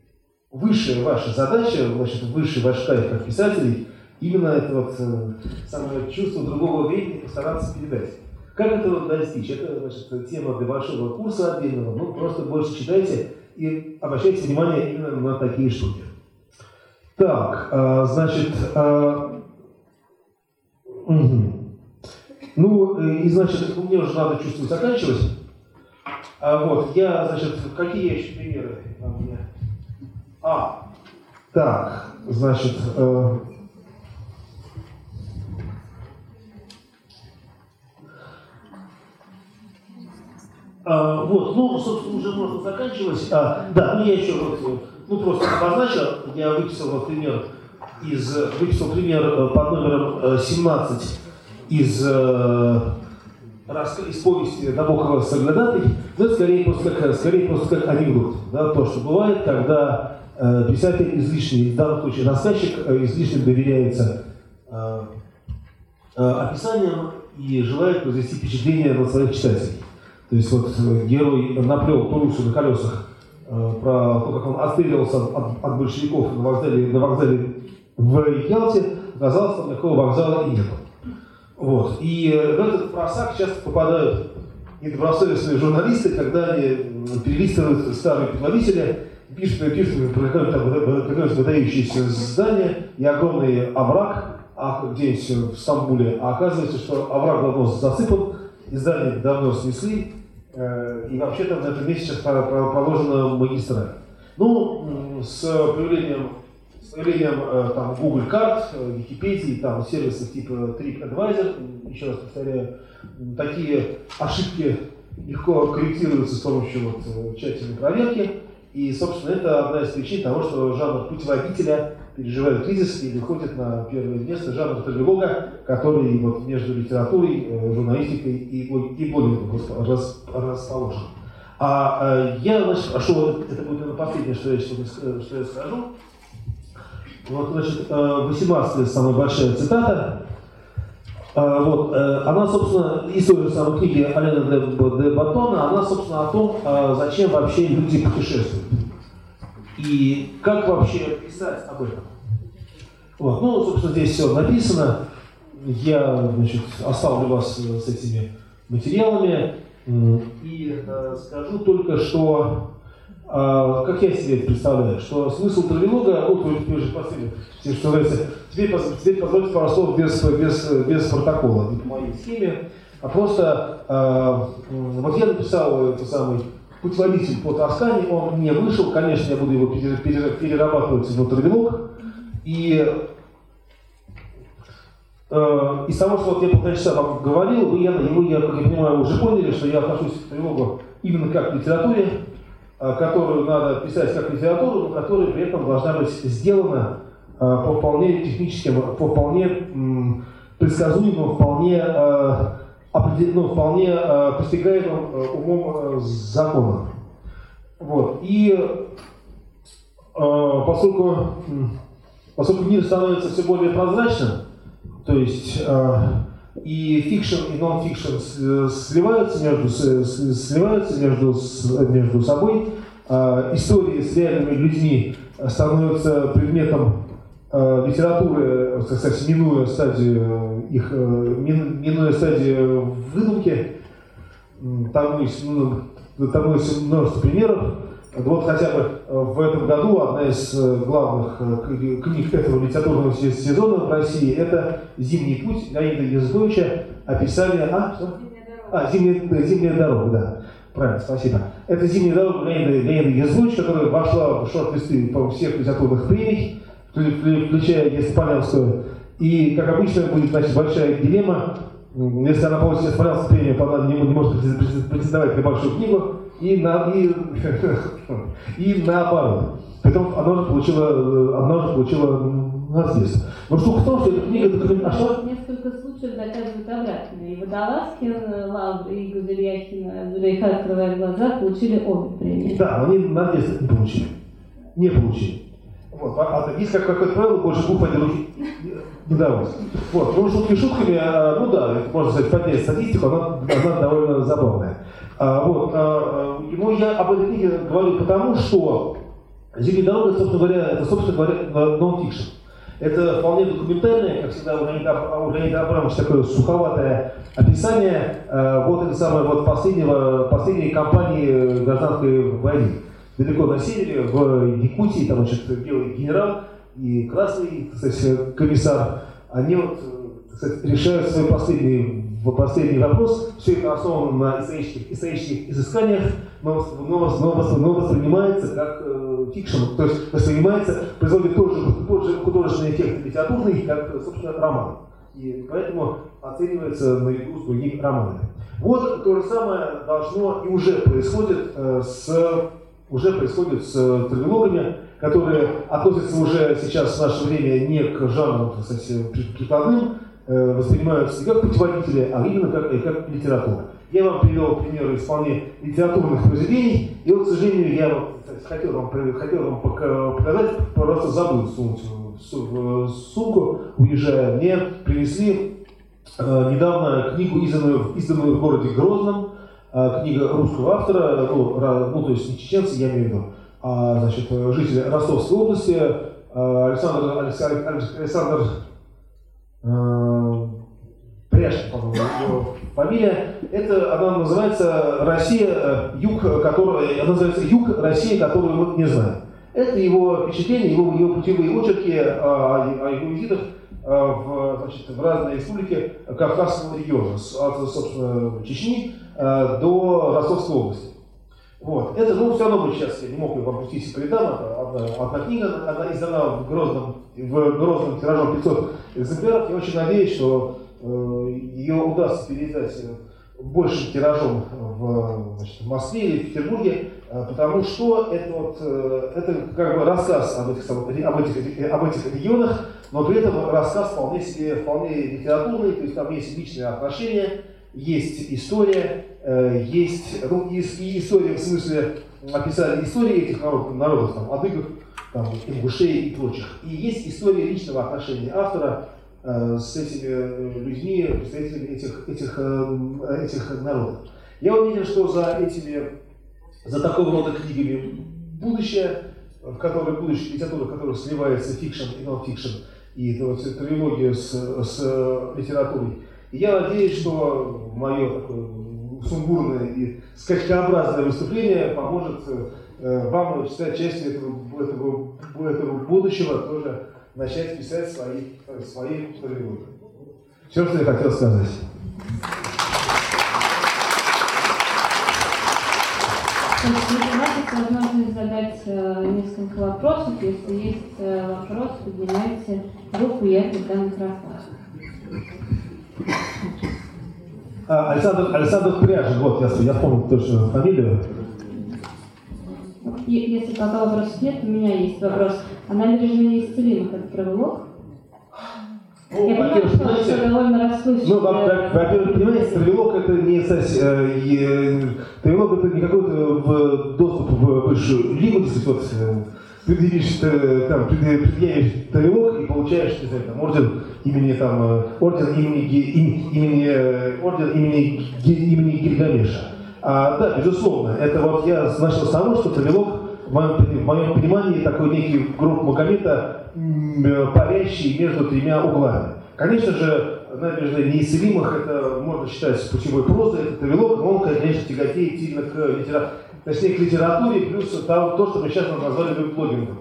Speaker 2: высшая ваша задача, значит, высший ваш кайф как писателей, именно это вот э, самое чувство другого времени постараться передать. Как этого достичь? Это значит, тема для большого курса отдельного. Ну, просто больше читайте и обращайте внимание именно на такие штуки. Так, а, значит, а, угу. ну и значит, мне уже надо чувствовать заканчивать. А, вот, я, значит, какие еще примеры? А, так, значит, э, А, вот, ну, собственно, уже можно заканчивать. А, да, ну я еще вот, ну просто обозначил, я выписал, например, из, выписал пример э, под номером 17 э, из, э, из повести Набокова «Соглядатый», но это скорее просто как, скорее просто как анекдот. Да, то, что бывает, когда писатель излишне, в данном случае рассказчик, излишне доверяется описаниям и желает произвести впечатление на своих читателей. То есть вот э, герой наплел Турусу на колесах э, про то, как он отстреливался от, от большевиков на вокзале, на вокзале в Ялте, оказалось, там никакого вокзала и нет. Вот. И в этот просак часто попадают недобросовестные журналисты, когда они перелистывают старые предводители, пишут, пишут, проходят выдающиеся здания и огромный овраг, а где-нибудь в Стамбуле, а оказывается, что овраг давно засыпан, издание давно снесли, э, и вообще-то на этом сейчас положена магистраль. Ну, с появлением, с появлением э, там, Google карт, э, Википедии, там, сервисов типа TripAdvisor, еще раз повторяю, такие ошибки легко корректируются с помощью вот, тщательной проверки. И, собственно, это одна из причин того, что жанр путеводителя переживает кризис и выходит на первое место жанр трилога, который вот между литературой, э, журналистикой и, и блогингом расположен. А э, я, значит, а что, это будет наверное, последнее, что я, что я скажу. Вот, значит, 18 э, самая большая цитата. Вот, она, собственно, из той же самой книги Алена де, де Батона, она, собственно, о том, зачем вообще люди путешествуют. И как вообще писать об этом? Вот. Ну, собственно, здесь все написано. Я значит, оставлю вас э, с этими материалами и э, скажу только, что э, как я себе представляю, что смысл травелога, вот вы теперь уже последний, что называется, теперь, позвольте пару слов без, без, без протокола, не по моей схеме, а просто э, вот я написал этот самый путеводитель по Тоскане, он не вышел, конечно, я буду его перерабатывать в травелог, и э, из того, что вот я полтора часа вам говорил, вы, я, вы, я, как я понимаю, уже поняли, что я отношусь к тревогу именно как к литературе, э, которую надо писать как литературу, но которая при этом должна быть сделана э, по вполне техническим, по вполне м, предсказуемым, вполне, э, ну, вполне э, постигаемым э, умом э, законам. Вот. И э, поскольку поскольку мир становится все более прозрачным, то есть э, и фикшн, и нон-фикшн сливаются между, сливаются между, между собой, э, истории с реальными людьми становятся предметом э, литературы, так сказать, минуя стадию их, э, минуя стадию выдумки. Там есть, ну, там есть множество примеров. Вот хотя бы в этом году одна из главных книг этого литературного сезона в России – это «Зимний путь» Леонида Языковича, описание… А, что? А, «Зимняя, «Зимняя дорога», да. Правильно, спасибо. Это «Зимняя дорога» Леонида, Леонида Языковича, которая вошла в шорт-листы по всех литературных премий, включая Еспанянскую. И, как обычно, будет значит, большая дилемма. Если она получит Еспанянскую премию, то она не, не может претендовать на большую книгу. И, на, и, (laughs) и наоборот. Поэтому она же получила, она же получила наследство. Но штука в том, что эта книга.
Speaker 1: А что? Несколько случаев доказывают обратное. И Водолазкин, Лавр и Гузельяхин, Зулейха, открывая глаза, получили обе премии.
Speaker 2: Да, они наследство не получили. Не получили. Вот, а, а есть как, какое правило, больше двух один руки не давать. Вот, ну шутки шутками, а, ну да, можно сказать, поднять статистику, она, она довольно забавная. А, вот, а, ну я об этой книге говорю потому, что «Зимняя дорога», собственно говоря, это, собственно говоря, нон-фикшн. Это вполне документальное, как всегда у Леонида, у Леонида Абрамовича такое суховатое описание э, вот это самое вот последнего, последней кампании гражданской войны далеко на севере, в Якутии, там, значит, белый генерал и красный, кстати, комиссар, они вот, кстати, решают свой последний, последний вопрос. Все это основано на исторических, исторических изысканиях, но, но, но, но воспринимается как э, фикшн, то есть воспринимается, производит тот же, тот же художественный эффект литературный, как, собственно, роман. И поэтому оценивается наряду с другими романами. Вот то же самое должно и уже происходит э, с уже происходит с э, трилогами, которые относятся уже сейчас в наше время не к жанру, кстати, прикладным, э, воспринимаются не как путеводители, а именно как, э, как литература. Я вам привел примеры вполне литературных произведений, и вот, к сожалению, я хотел вам, хотел вам показать, просто забыл сунуть сумку, уезжая. Мне принесли недавно книгу, изданную, изданную в городе Грозном, книга русского автора, ну, ну то есть не чеченцы, я имею в виду, а значит, житель Ростовской области, а, Александр, Александр, Александр э, Пряшкин, по-моему, его фамилия. Это она называется Россия, э, юг, который, она называется Юг России, которую мы не знаем. Это его впечатление, его, его путевые очерки о, о его визитах в, значит, в разные республики Кавказского региона, от, собственно, Чечни Э, до Ростовской области. Вот. Это, ну, все равно бы сейчас я не мог вам пустить по рядам, одна, одна книга, она издана в Грозном, в Грозном тиражом 500 экземпляров. Я очень надеюсь, что э, ее удастся переиздать большим тиражом в, значит, в Москве или в Петербурге, э, потому что это, вот, э, это как бы рассказ об этих, об, этих, об этих регионах, но при этом рассказ вполне себе вполне литературный, то есть там есть личные отношения, есть история, э, есть ну, и, история в смысле описали истории этих народов, народов там, адыгов, там, ингушей и прочих. И есть история личного отношения автора э, с этими э, людьми, представителями этих, этих, этих народов. Я уверен, что за этими, за такого рода книгами будущее, в которой будущее литература, в которой сливается фикшн и нон-фикшн, и вот, трилогия с, с литературой, я надеюсь, что мое сумбурное и скачкообразное выступление поможет э, вам стать частью этого, этого, этого будущего, тоже начать писать свои, свои трилогии. Все, что я хотел сказать.
Speaker 1: У нас возможность задать э, несколько вопросов. Если есть э, вопрос, поднимайте руку, я тогда микрофон.
Speaker 2: А, Александр, Александр Пряжин, вот, я, я вспомнил точно фамилию.
Speaker 1: Если пока вопросов нет, у меня есть вопрос. А набережная неисцелимых это траволог?
Speaker 2: Ну, я понимаю, что знаете, довольно расплывчато. Ну, во-первых, понимаете, травелок это не э, травелок это не какой-то доступ в высшую лигу, действительно, предъявишь, э, там, предъявишь тарелок и получаешь, не знаю, там, орден имени, там, э, орден имени, имени, э, орден имени, имени Гильгамеша. А, да, безусловно, это вот я начал с того, что тарелок в моем, понимании такой некий гроб Магомета, парящий между тремя углами. Конечно же, набережная неисцелимых, это можно считать путевой прозой, это Тавилок, но он, конечно, тяготеет сильно к литературе, точнее, к литературе, плюс там, то, что мы сейчас назвали веб-блогингом.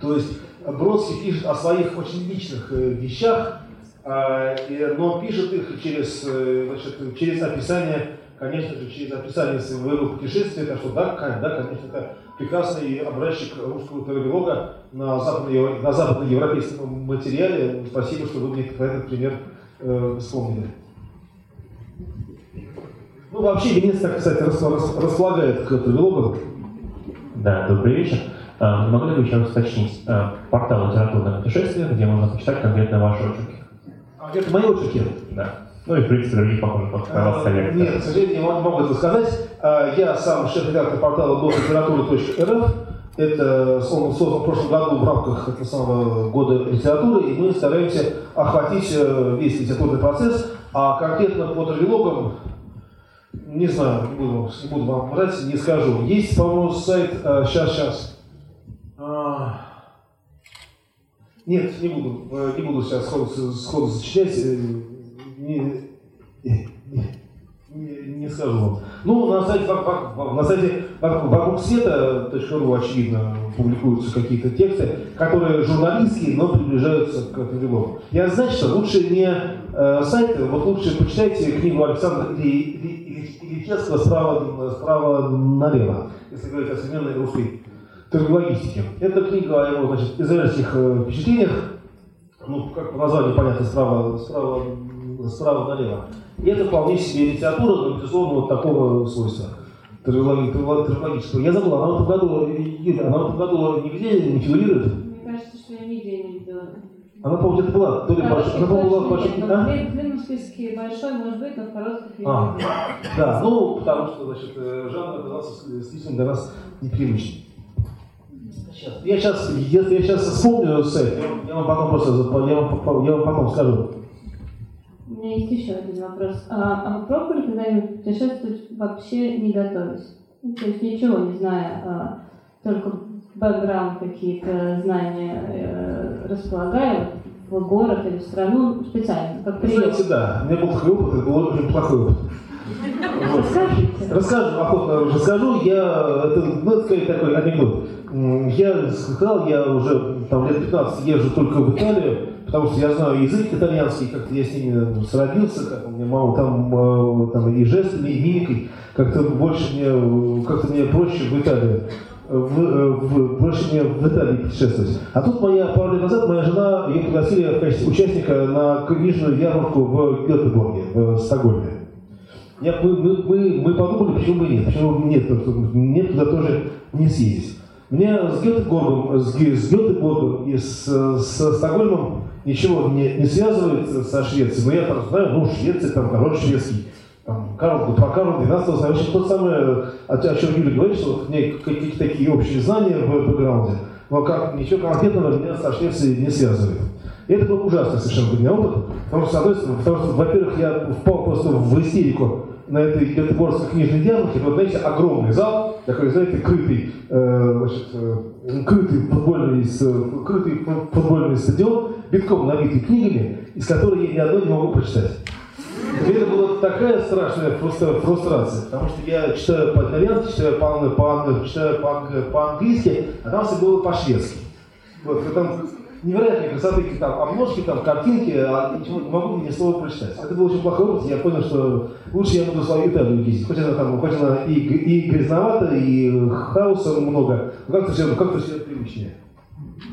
Speaker 2: То есть Бродский пишет о своих очень личных э, вещах, а, но пишет их через, э, значит, через описание, конечно же, через описание своего путешествия, так что да, да, конечно, это прекрасный образчик русского тавилога на, на западноевропейском материале. Спасибо, что вы мне этот пример э, вспомнили. Ну, вообще, Венец, так, кстати, располагает к тавилогам.
Speaker 3: Да, добрый вечер. А, могли бы еще раз уточнить а, портал литературное путешествие, где можно почитать конкретно ваши очерки?
Speaker 2: А, это мои очерки?
Speaker 3: Да. Ну и, в принципе, других похожих
Speaker 2: а, советов. Нет, к сожалению, не могу это сказать. Я сам шеф-редактор портала дотлитературы.рф. Это он создан в прошлом году в рамках этого самого года литературы, и мы стараемся охватить э, весь литературный процесс, а конкретно по травилогам не знаю, не буду, буду вам врать, не скажу. Есть, по-моему, сайт, сейчас, э, сейчас, а... Нет, не буду, э, не буду сейчас сходу, сходу зачислять, э, не, не, вам. Ну, на сайте, на сайте вокруг света.ру, очевидно, публикуются какие-то тексты, которые журналистские, но приближаются к переводу. Я знаю, что лучше не э, сайты, вот лучше почитайте книгу Александра Ильичевского справа, справа налево, если говорить о современной русской терминологистики. Это книга о его значит, израильских э, впечатлениях, ну, как по названию понятно, справа, справа, справа налево. И это вполне себе литература, но, безусловно, вот такого свойства терминологического. Я забыл, она в этом году, Юля, она в этом году нигде не фигурирует?
Speaker 1: Мне кажется, что я нигде не видела.
Speaker 2: Она, по-моему, где-то была, то ли большой, она, по-моему, была большой.
Speaker 1: А? В длинном списке большой, может быть, но в коротких
Speaker 2: а, Да, ну, потому что, значит, э, жанр оказался слишком для нас непривычным. Я сейчас, если я сейчас вспомню сайт, я вам потом просто, я вам, я вам потом скажу.
Speaker 1: У меня есть еще один вопрос. А, а вы пробовали когда-нибудь путешествовать вообще не готовясь? Ну, то есть ничего не зная, а, только бэкграунд какие-то знания э, располагая в город или в страну специально, как прием?
Speaker 2: Знаете, да. У меня был такой опыт, это был очень плохой опыт. Расскажу, охотно расскажу. Я, это, ну, это скорее такой анекдот. Я сказал, я уже там лет 15 езжу только в Италию, потому что я знаю язык итальянский, как-то я с ними сроднился, как у меня мама там, э, там и жестами, и мимикой, как-то больше мне, как-то мне проще в Италии в, э, в, больше мне в Италии путешествовать. А тут моя, пару лет назад моя жена, ее пригласили в качестве участника на книжную ярмарку в Гетеборге, в Стокгольме. Я, мы, мы, мы подумали, почему бы нет, почему бы нет, нет туда тоже не съездить. Мне с Гетеборгом, с, с Гетеборгом и с, с Стокгольмом ничего не, не связывает со Швецией, но я там знаю, ну, Швеция, там король шведский, там, Карл, про Карла XII знаю, очень то самое, о, о чем Юля говорит, что вот, какие-то такие общие знания в бэкграунде, но как, ничего конкретного меня со Швецией не связывает. И это был ужасный совершенно для меня опыт, потому что, потому что, во-первых, я впал просто в истерику на этой Гетеборгской книжной ярмарке, вот, знаете, огромный зал, такой, знаете, крытый, э, значит, э, крытый, футбольный, крытый футбольный стадион, битком набитый книгами, из которых я ни одной не могу прочитать. Это была такая страшная фрустрация, потому что я читаю по-итальянски, читаю по-английски, читаю по-английски, а там все было по-шведски. Вот, там невероятные красоты, там, обложки, там, картинки, а ничего, не могу ни слова прочитать. Это был очень плохой опыт, я понял, что лучше я буду свою Италию ездить. Хоть она там, хоть она и, и грязновата, и хаоса много, но как-то все, как все привычнее.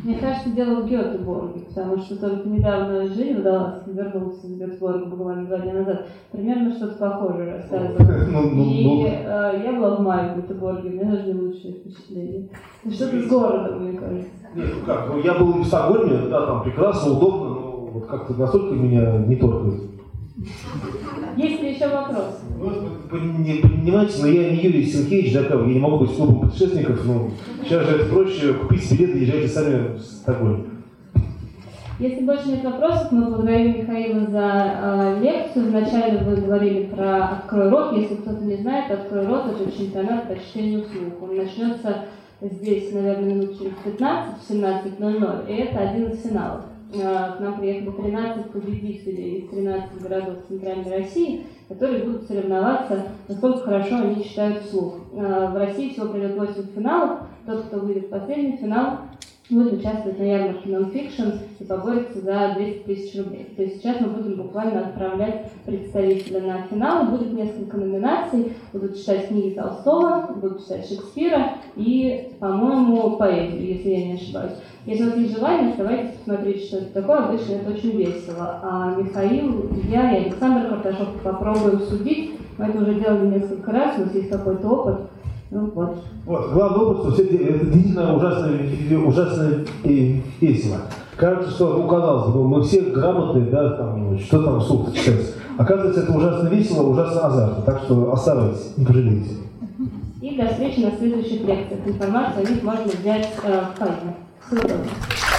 Speaker 1: Мне кажется, дело в Гетеборге, потому что только недавно Жене удалось вернуться из Гетеборга буквально два дня назад. Примерно что-то похожее рассказывала. (laughs) Ну, ну, И ну. Э, я была в мае в Гетеборге, у меня даже не лучшие впечатления. Что-то с городом, мне кажется.
Speaker 2: Нет, ну как, ну я был в Стокгольме, да, там прекрасно, удобно, но вот как-то настолько меня не торкает.
Speaker 1: Есть ли еще вопрос?
Speaker 2: Не понимаете, но я не Юрий Сенкевич, да, я не могу быть клубом путешественников, но сейчас же это проще, купить билеты езжайте сами в Стокгольм.
Speaker 1: Если больше нет вопросов, мы благодарим Михаила за э, лекцию. Вначале вы говорили про «Открой рот». Если кто-то не знает, «Открой рот» — это чемпионат по чтению вслух. Он начнется здесь, наверное, минут через 15, в 17.00, и это один из финалов. Э, К нам приехало 13 победителей из 13 городов Центральной России, которые будут соревноваться, насколько хорошо они читают вслух. Э, В России всего пройдет 8 финалов. Тот, кто выйдет в последний финал, будет участвовать на ярмарке Nonfiction и поборется за 200 тысяч рублей. То есть сейчас мы будем буквально отправлять представителя на финал. Будет несколько номинаций. Будут читать книги Толстого, будут читать Шекспира и, по-моему, поэзию, если я не ошибаюсь. Если у вас есть желание, оставайтесь, посмотрите, что это такое. Обычно это очень весело. А Михаил, я и Александр Карташов попробуем судить. Мы это уже делали несколько раз, у нас есть какой-то опыт. Ну вот.
Speaker 2: Вот, главный опыт, что все это действительно ужасно, ужасно и весело. Кажется, что, ну, казалось бы, мы все грамотные, да, там, что там вслух читать. Оказывается, это ужасно весело, ужасно азартно. Так что оставайтесь, не пожалеете.
Speaker 1: И до встречи на следующих лекциях. Информацию о них можно взять э, в файле. Всего доброго.